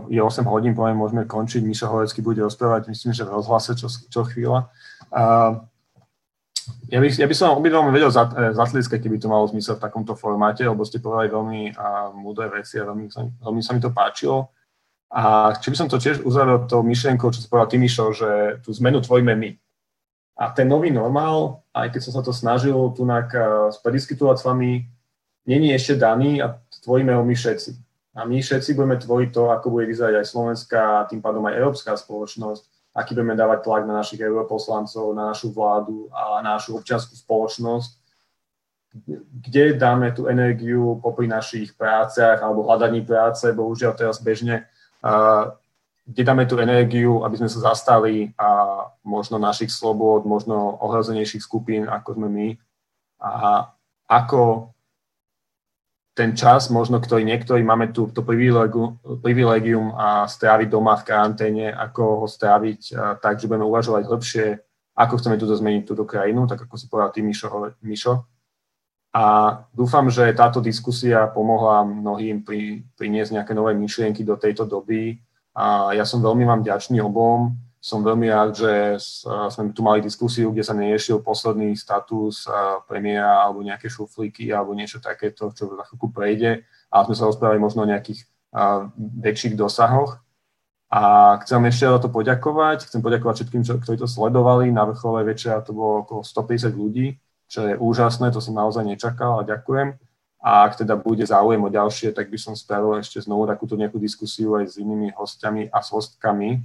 [SPEAKER 1] je 8 hodín, poviem, môžeme končiť. Mišo Horecký bude rozprávať, myslím, že v rozhlase čo, čo chvíľa. Ja by, ja by som obidvom vedel e, zatlieskať, keby to malo zmysel v takomto formáte, lebo ste povedali veľmi múdre veci a veľmi, veľmi sa mi to páčilo. A či by som to tiež uzavrel tou myšlienkou, čo si povedal ty, Mišo, že tú zmenu tvoríme my. A ten nový normál, aj keď som sa to snažil tu prediskutovať s vami, není ešte daný a tvoríme ho my všetci. A my všetci budeme tvoriť to, ako bude vyzerať aj slovenská, a tým pádom aj európska spoločnosť, aký budeme dávať tlak na našich europoslancov, na našu vládu a na našu občianskú spoločnosť, kde dáme tú energiu popri našich práciach alebo hľadaní práce, bohužiaľ teraz bežne kde dáme tú energiu, aby sme sa zastali a možno našich slobod, možno ohrozenejších skupín, ako sme my. A ako ten čas, možno ktorý niektorí máme tu to privilegium, a stráviť doma v karanténe, ako ho stráviť tak, že budeme uvažovať hĺbšie, ako chceme túto zmeniť túto krajinu, tak ako si povedal ty, Mišo. Mišo. A dúfam, že táto diskusia pomohla mnohým pri, priniesť nejaké nové myšlienky do tejto doby, a ja som veľmi vám vďačný obom. Som veľmi rád, že sme tu mali diskusiu, kde sa neriešil posledný status premiéra alebo nejaké šuflíky alebo niečo takéto, čo za chvíľku prejde. A sme sa rozprávali možno o nejakých väčších dosahoch. A chcem ešte za to poďakovať. Chcem poďakovať všetkým, ktorí to sledovali. Na vrchole večera to bolo okolo 150 ľudí, čo je úžasné, to som naozaj nečakal a ďakujem. A ak teda bude záujem o ďalšie, tak by som spravil ešte znovu takúto nejakú diskusiu aj s inými hostiami a s hostkami,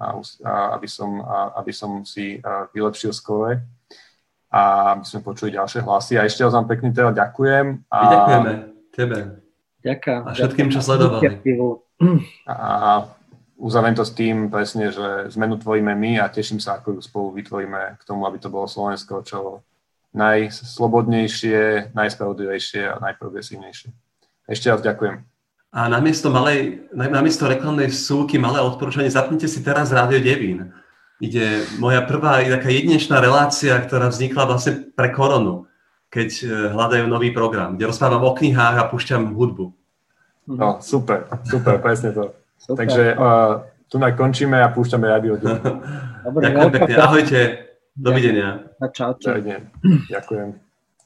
[SPEAKER 1] a, a, aby, som, a, aby som si vylepšil skore a aby sme počuli ďalšie hlasy. A ešte vám pekne teda ďakujem. A...
[SPEAKER 2] My ďakujeme tebe.
[SPEAKER 3] Ďakujem.
[SPEAKER 2] A všetkým, čo sledovali.
[SPEAKER 1] A uzavriem to s tým presne, že zmenu tvoríme my a teším sa, ako ju spolu vytvoríme k tomu, aby to bolo Slovensko čo najslobodnejšie, najspravodlivejšie a najprogresívnejšie. Ešte raz ďakujem.
[SPEAKER 2] A namiesto, malej, namiesto reklamnej súky, malé odporúčanie, zapnite si teraz Rádio Devín. Ide moja prvá taká jedinečná relácia, ktorá vznikla vlastne pre koronu, keď e, hľadajú nový program, kde rozprávam o knihách a púšťam hudbu.
[SPEAKER 1] No, super, super, *laughs* presne to. Super. Takže uh, tu končíme a púšťame rádio.
[SPEAKER 2] Dobre, Ďakujem pekne, ahojte. Dovidenia.
[SPEAKER 3] Čaute.
[SPEAKER 1] Dovidenia. Ďakujem.